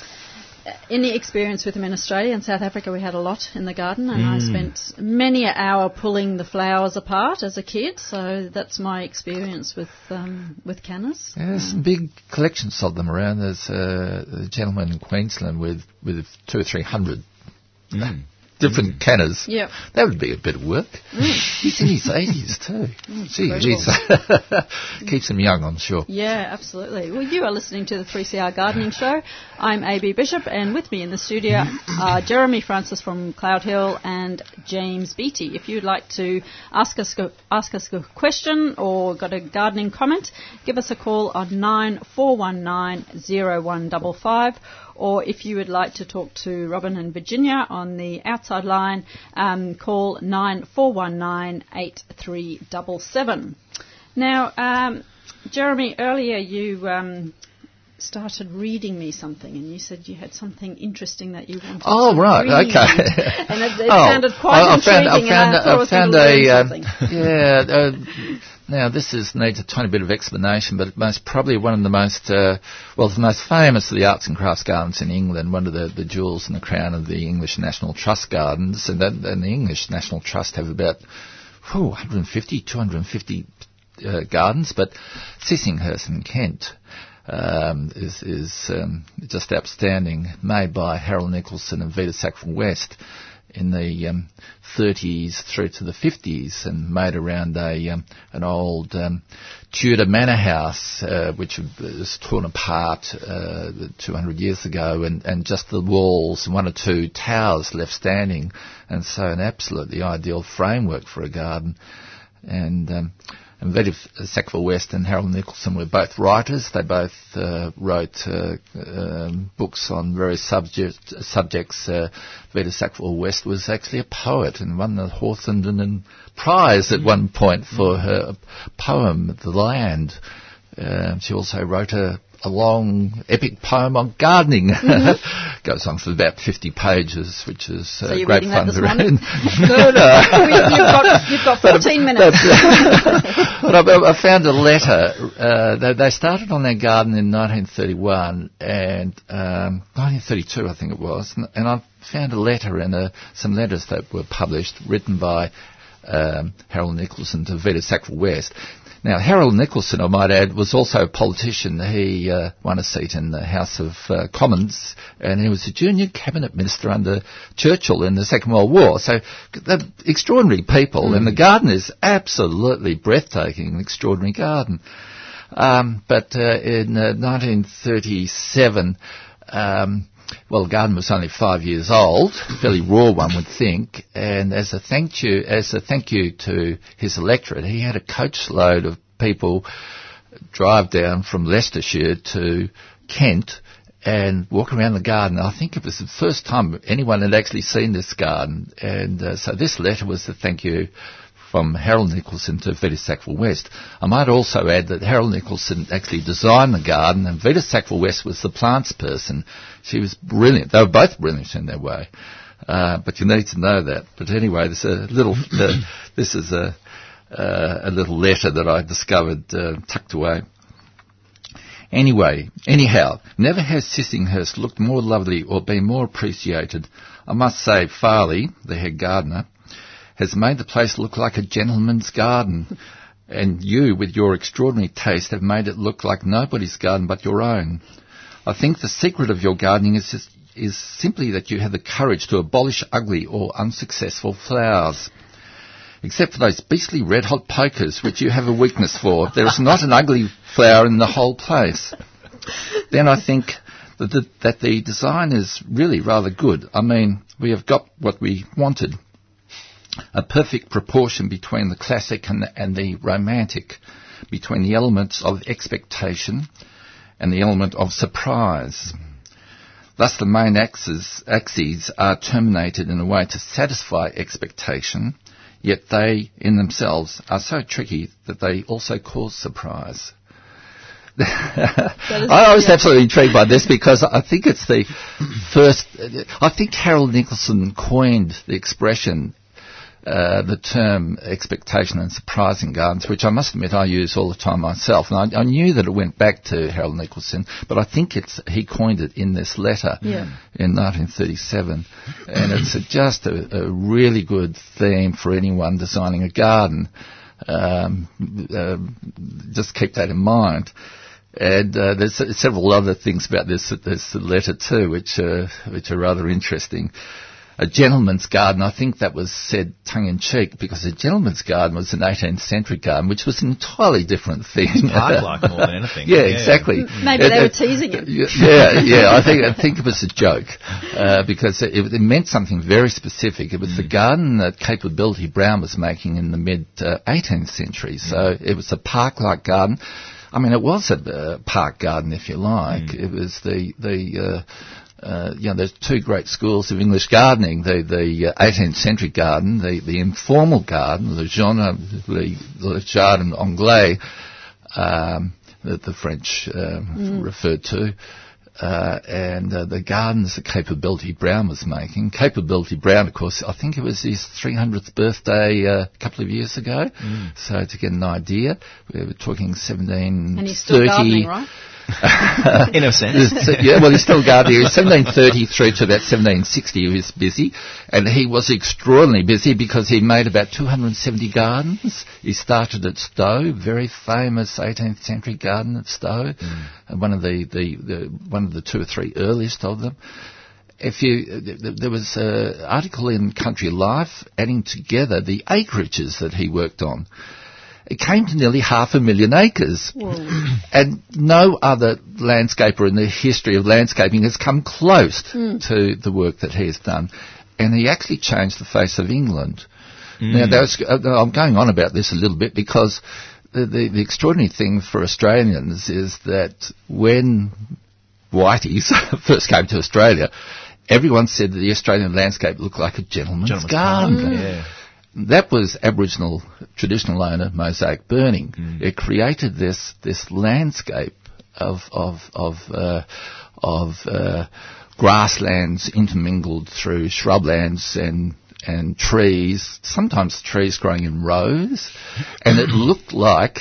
any experience with them in Australia. In South Africa, we had a lot in the garden, and I spent many an hour pulling the flowers apart as a kid. So that's my experience with um, with cannas. Yeah, there's some big collections of them around. There's uh, a gentleman in Queensland with, with two or three hundred Mm different cannas. Yeah. That would be a bit of work. Mm. He's in his 80s too. Mm, Gee, geez. Keeps him young, I'm sure. Yeah, absolutely. Well, you are listening to the 3CR Gardening Show. I'm AB Bishop, and with me in the studio are Jeremy Francis from Cloudehill and James Beattie. If you'd like to ask us, ask us a question or got a gardening comment, give us a call on nine four one nine zero one double five. Or if you would like to talk to Robin and Virginia on the outside line, um, call nine four one nine eight three double seven. Now, um, Jeremy, earlier you um, started reading me something, and you said you had something interesting that you wanted. Oh, to right, read. okay. and it, it Oh, sounded quite I, I found, intriguing, I found, and I I found going to learn a, um, yeah, uh, now this is needs a tiny bit of explanation, but most probably one of the most, uh, well, the most famous of the arts and crafts gardens in England, one of the, the jewels in the crown of the English National Trust gardens, and, that, and the English National Trust have about whew, 150, 250 uh, gardens, but Sissinghurst in Kent um, is, is um, just outstanding, made by Harold Nicolson and Vita Sackville West in the um, 30s through to the 50s and made around a um, an old um, Tudor manor house uh, which was torn apart uh, 200 years ago and, and just the walls and one or two towers left standing and so an absolutely ideal framework for a garden and um, and Vita Sackville West and Harold Nicolson were both writers. They both uh, wrote uh, um, books on various subject, subjects. Uh, Sackville West was actually a poet and won the Hawthornden Prize at one point for her poem, The Land. Uh, she also wrote a, a long epic poem on gardening. Goes on for about 50 pages, which is uh, So you're great fun to read. no, no. We- you've, got, you've got 14 minutes. but I, I found a letter. Uh, they, they started on their garden in 1931 and um, 1932, I think it was, and, and I found a letter and uh, some letters that were published, written by um, Harold Nicolson to Vita Sackville West. Now, Harold Nicolson, I might add, was also a politician. He uh, won a seat in the House of uh, Commons, and he was a junior cabinet minister under Churchill in the Second World War. So they're extraordinary people, and the garden is absolutely breathtaking, an extraordinary garden. Um, but uh, in uh, 1937, um, well, the garden was only five years old, fairly raw, one would think. And as a thank you, as a thank you to his electorate, he had a coachload of people drive down from Leicestershire to Kent and walk around the garden. I think it was the first time anyone had actually seen this garden. And uh, so this letter was the thank you from Harold Nicolson to Vita Sackville West. I might also add that Harold Nicolson actually designed the garden and Vita Sackville West was the plants person. She was brilliant. They were both brilliant in their way. Uh, but you need to know that. But anyway, there's a little, uh, this is a, uh, a little letter that I discovered uh, tucked away. Anyway, anyhow, never has Sissinghurst looked more lovely or been more appreciated. I must say, Farley, the head gardener, has made the place look like a gentleman's garden. And you, with your extraordinary taste, have made it look like nobody's garden but your own. I think the secret of your gardening is, just, is simply that you have the courage to abolish ugly or unsuccessful flowers. Except for those beastly red hot pokers, which you have a weakness for. There is not an ugly flower in the whole place. Then I think that the, that the design is really rather good. I mean, we have got what we wanted a perfect proportion between the classic and the, and the romantic, between the elements of expectation and the element of surprise. Thus, the main axes, axes are terminated in a way to satisfy expectation, yet they, in themselves, are so tricky that they also cause surprise. I, I was absolutely intrigued by this because I think it's the first. I think Harold Nicolson coined the expression uh, the term expectation and surprising gardens, which I must admit I use all the time myself. And I, I knew that it went back to Harold Nicolson, but I think it's he coined it in this letter Yeah. in 1937, and it's a, just a, a really good theme for anyone designing a garden. Um, uh, just keep that in mind. And uh, there's several other things about this this letter too, which uh, which are rather interesting a gentleman's garden. I think that was said tongue in cheek because a gentleman's garden was an 18th century garden, which was an entirely different thing. Park-like more than anything. yeah, Yeah. exactly. Maybe It- they were teasing him. Yeah, yeah. I think I think it was a joke uh, because it, it meant something very specific. It was Mm. the garden that Capability Brown was making in the mid uh, 18th century. So Mm. it was a park-like garden. I mean, it was a uh, park garden, if you like. Mm. It was the the uh, uh, you know, there's two great schools of English gardening: the the uh, 18th century garden, the the informal garden, le genre, le, le jardin anglais, um, that the French um, referred to. Uh, and uh, the gardens that Capability Brown was making. Capability Brown, of course, I think it was his 300th birthday uh, a couple of years ago. So to get an idea, we were talking 1730. And he's still gardening, right? In a sense. So, yeah, well, he's still gardening. 1730 through to about 1760, he was busy. And he was extraordinarily busy because he made about 270 gardens. He started at Stowe, very famous 18th century garden at Stowe, mm. and one of the, the, the, one of the two or three earliest of them. If you, th- th- there was an article in Country Life adding together the acreages that he worked on. It came to nearly half a million acres. And no other landscaper in the history of landscaping has come close to the work that he has done. And he actually changed the face of England. Now, that's, uh, I'm going on about this a little bit because the, the, the extraordinary thing for Australians is that when Whiteys first came to Australia, everyone said that the Australian landscape looked like a gentleman's, Gentleman's garden. garden, yeah. That was Aboriginal traditional owner Mosaic Burning. It created this this landscape of of of uh, of uh, grasslands intermingled through shrublands and and trees. Sometimes trees growing in rows, and it looked like.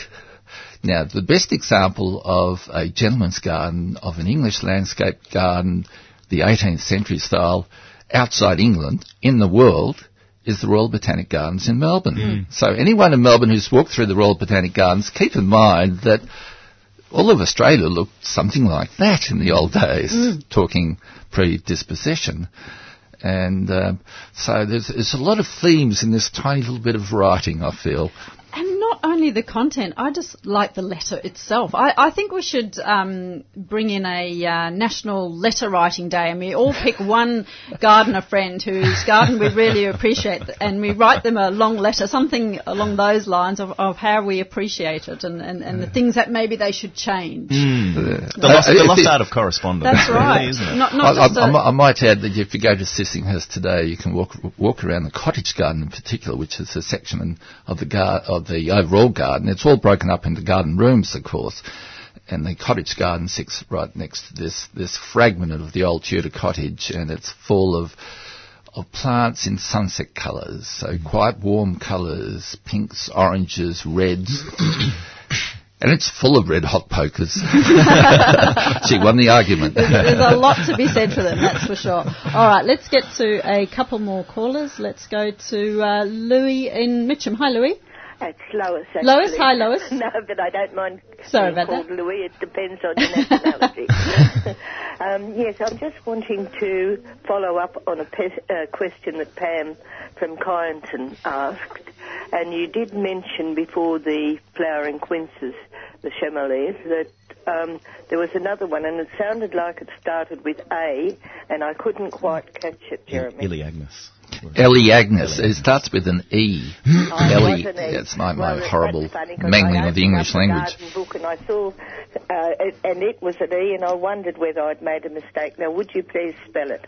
Now, the best example of a gentleman's garden, of an English landscape garden, the 18th century style, outside England, in the world, is the Royal Botanic Gardens in Melbourne. Hmm. So anyone in Melbourne who's walked through the Royal Botanic Gardens, keep in mind that all of Australia looked something like that in the old hmm. days, hmm. talking predisposition. And um, so there's, there's a lot of themes in this tiny little bit of writing, I feel. And not only the content, I just like the letter itself. I, I think we should um, bring in a uh, national letter writing day and we all pick one gardener friend whose garden we really appreciate and we write them a long letter, something along those lines of, of how we appreciate it and, and, and the things that maybe they should change. The lost, the lost art of correspondence. That's right. Really, isn't it? Not, I, not I, just I, a- mi- I might add that if you go to Sissinghurst today, you can walk walk around the cottage garden in particular, which is a section of the gar- of the overall garden. It's all broken up into garden rooms, of course. And the cottage garden sits right next to this this fragment of the old Tudor cottage, and it's full of of plants in sunset colours, so quite warm colours, pinks, oranges, reds. And it's full of red hot pokers. she won the argument. There's a lot to be said for them, that's for sure. All right, let's get to a couple more callers. Let's go to uh, Louis in Mitcham. Hi, Louis. It's Lois. Actually. Lois, hi, Lois. no, but I don't mind Sorry being about called Louis. It depends on your nationality. um, yes, I'm just wanting to follow up on a pe- uh, question that Pam from Kyneton asked. And you did mention before the flowering quinces, the Chaenomeles, that um, there was another one, and it sounded like it started with A, and I couldn't quite catch it, Jeremy. Elaeagnus. Ellie Agnes. It starts with an E. Oh, Ellie. wasn't? It's my, my Well, horrible that's mangling of the English language. book and I saw, uh, it, and it was an E, and I wondered whether I'd made a mistake. Now, would you please spell it?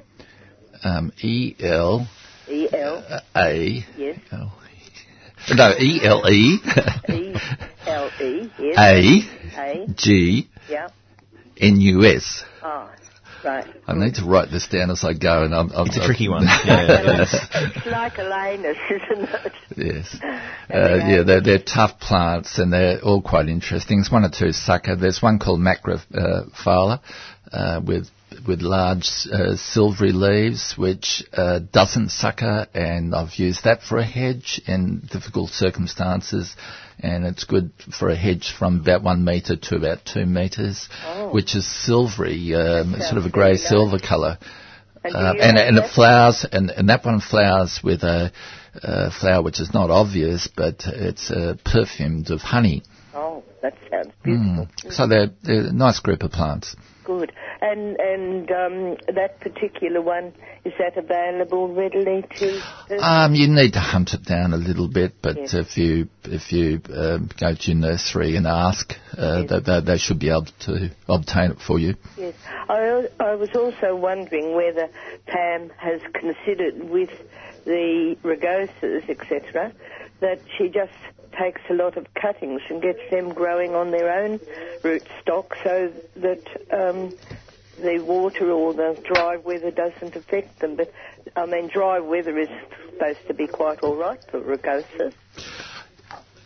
Um, E L E L A. yes, L- No, E L E E L E yes, A A G yeah. N U S. Oh, right. I need to write this down as I go, and I'm. I'm It's a tricky one. Yeah, it is. It's like Elanus, isn't it? Yes. Uh, yeah, they're, they're tough plants and they're all quite interesting. There's one or two sucker. There's one called macrophylla uh, with with large uh, silvery leaves, which uh, doesn't sucker, and I've used that for a hedge in difficult circumstances. And it's good for a hedge from about one metre to about two metres, which is silvery, um, sort of a grey silver colour. And, Uh, and and it flowers, and, and that one flowers with a, a flower which is not obvious, but it's uh, perfumed of honey. That sounds beautiful. Mm. So they're, they're a nice group of plants. Good. And and um, that particular one is that available readily to? Um, you need to hunt it down a little bit, but Yes. if you if you um, go to your nursery and ask, uh, Yes. they, they, they should be able to obtain it for you. Yes. I, I was also wondering whether Pam has considered with the rugosas, etc., that she just takes a lot of cuttings and gets them growing on their own rootstock so that um, the water or the dry weather doesn't affect them. But I mean, dry weather is supposed to be quite all right for rugosa.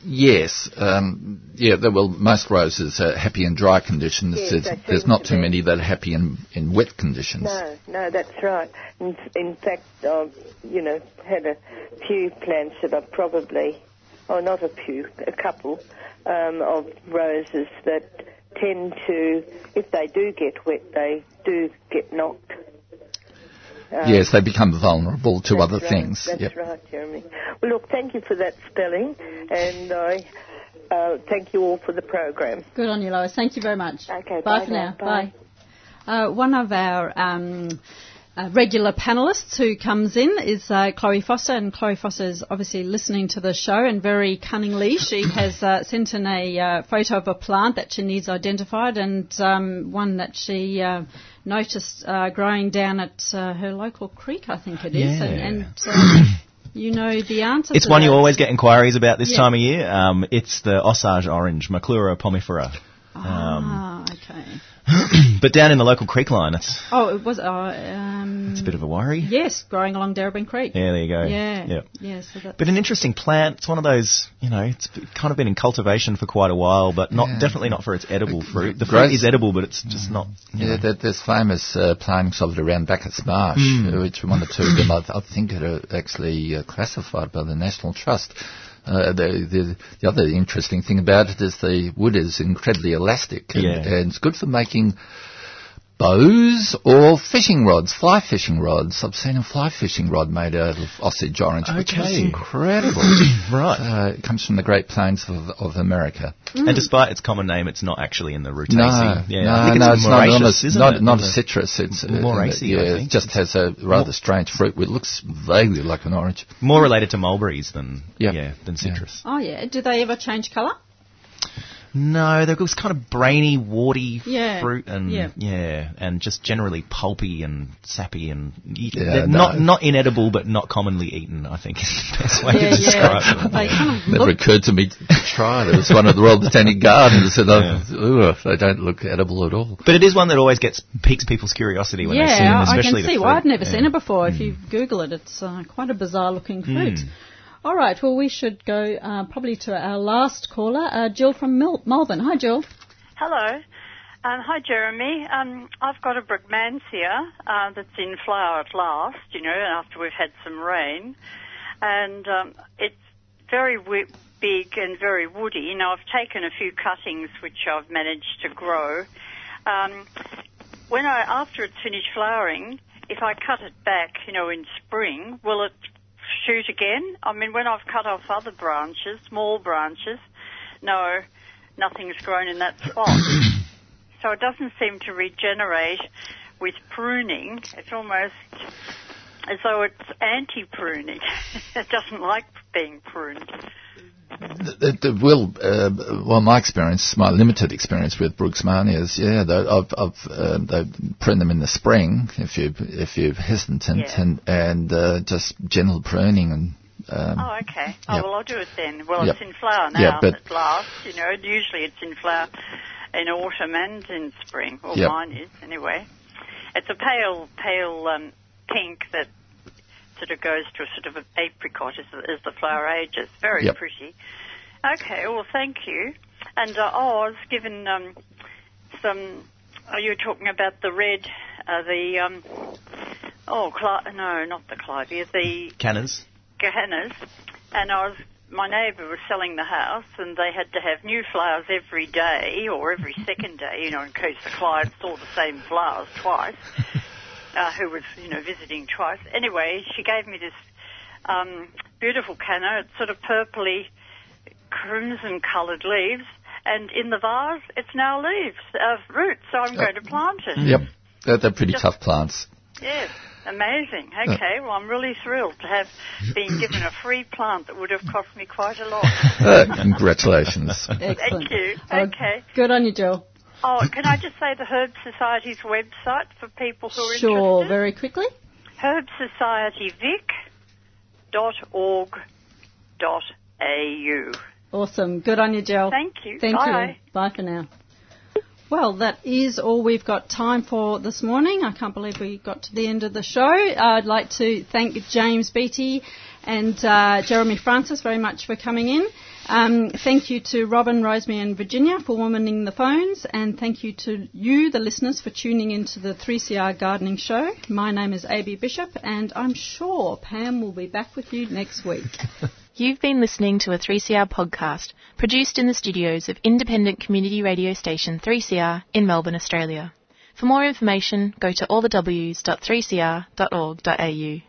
Yes, um, yeah. Well, most roses are happy in dry conditions. Yes, there's there's not to too be. many that are happy in, in wet conditions. No, no, that's right. In, in fact, I've, you know, had a few plants that are probably, oh, not a few, a couple um, of roses that tend to, if they do get wet, they do get knocked. Um, yes, they become vulnerable to other right, things. That's Yep. right, Jeremy. Well, look, thank you for that spelling, and I uh, thank you all for the program. Good on you, Lois. Thank you very much. Okay, Bye, bye for now. now. Bye. Bye. Uh, one of our um, uh, regular panelists who comes in is uh, Chloe Foster, and Chloe Foster is obviously listening to the show, and very cunningly she has uh, sent in a uh, photo of a plant that she needs identified, and um, one that she uh, noticed uh, growing down at uh, her local creek, I think it is, Yeah. and, and you know the answer. It's one you always get inquiries about this Yeah. time of year. Um, it's the Osage orange, Maclura pomifera. Um, Ah, okay. but down in the local creek line, it's, Oh, it was. Uh, um, it's a bit of a worry. Yes, growing along Darebin Creek. Yeah, there you go. Yeah. Yep. Yeah. So But an interesting plant. It's one of those, you know, it's kind of been in cultivation for quite a while, but not Yeah. definitely not for its edible fruit. The fruit is edible, but it's just not. You Yeah, know. there's famous uh, plantings of it around Bacchus Marsh, Mm. which one or two of them I, I think are actually uh, classified by the National Trust. Uh, the, the the other interesting thing about it is the wood is incredibly elastic and, Yeah. and it's good for making bows or fishing rods, fly fishing rods. I've seen a fly fishing rod made out of Osage orange, which is incredible. right. Uh, it comes from the Great Plains of, of America. And despite its common name, it's not actually in the Rutaceae. No, yeah, no, I think it's no, it's not, moraceous, not, a, isn't not, it? not a citrus. It's uh, Moraceae, I Yeah, think. it just has a rather strange fruit. It looks vaguely like an orange. More related to mulberries than Yeah. yeah than citrus. oh yeah. Do they ever change colour? No, they're this kind of brainy, warty Yeah, fruit, and yeah. and just generally pulpy and sappy, and Yeah, they're no. not not inedible, but not commonly eaten. I think is the best way yeah, to describe yeah. them. They kind of Never look. occurred to me to try it. It was one of the Royal Botanic Gardens, and I, ugh, they don't look edible at all. But it is one that always gets piques people's curiosity when they see them, Yeah, I can see fruit. why. I've never Yeah. seen it before. If you Google it, it's uh, quite a bizarre looking fruit. All right, well, we should go uh, probably to our last caller, uh, Jill from Mel- Melbourne. Hi, Jill. Hello. Um, hi, Jeremy. Um, I've got a Brugmansia uh, that's in flower at last, you know, after we've had some rain. And um, it's very wi- big and very woody. Now, I've taken a few cuttings which I've managed to grow. Um, when I, after it's finished flowering, if I cut it back, you know, in spring, will it shoot again? I mean, when I've cut off other branches, small branches, no, nothing's grown in that spot. so it doesn't seem to regenerate with pruning. It's almost as though it's anti-pruning. it doesn't like being pruned. The, will, uh, well, my experience, my limited experience with Brugmansia is, yeah, they, I've, I've uh, they prune them in the spring if you if you're hesitant, Yeah. and and uh, just gentle pruning and. Um, Oh, okay. Oh, Yep. well, I'll do it then. Well, Yep. it's in flower now Yeah, but- at last. You know, usually it's in flower in autumn and in spring. Well, Yep. mine is anyway. It's a pale, pale um, pink that sort of goes to a sort of an apricot as, the- as the flower ages. Very Yep. pretty. Okay, well, thank you. And uh, oh, I was given um, some. Oh, you were talking about the red, uh, the um, oh, cli- no, not the clivia, the Cannas. Gehennas, and I was my neighbour was selling the house, and they had to have new flowers every day or every second day, you know, in case the client saw the same flowers twice. Uh, who was, you know, visiting twice. Anyway, she gave me this um, beautiful canna. It's sort of purpley, crimson coloured leaves, and in the vase, it's now leaves, uh, roots. So I'm going to plant it. Yep, they're, they're pretty Just- tough plants. Yes, amazing. Okay, well, I'm really thrilled to have been given a free plant that would have cost me quite a lot. Uh, congratulations. Excellent. Thank you. Okay. Good on you, Jill. Oh, can I just say the Herb Society's website for people who are Sure, interested? Sure, very quickly. herbsocietyvic.org.au. Awesome. Good on you, Jill. Thank you. Thank Bye. you. Bye for now. Well, that is all we've got time for this morning. I can't believe we got to the end of the show. I'd like to thank James Beattie and uh, Jeremy Francis very much for coming in. Um, thank you to Robin, Rosemary, and Virginia for womaning the phones, and thank you to you, the listeners, for tuning into the 3CR Gardening Show. My name is AB Bishop, and I'm sure Pam will be back with you next week. You've been listening to a 3CR podcast produced in the studios of independent community radio station 3CR in Melbourne, Australia. For more information, go to allthews.3cr.org.au.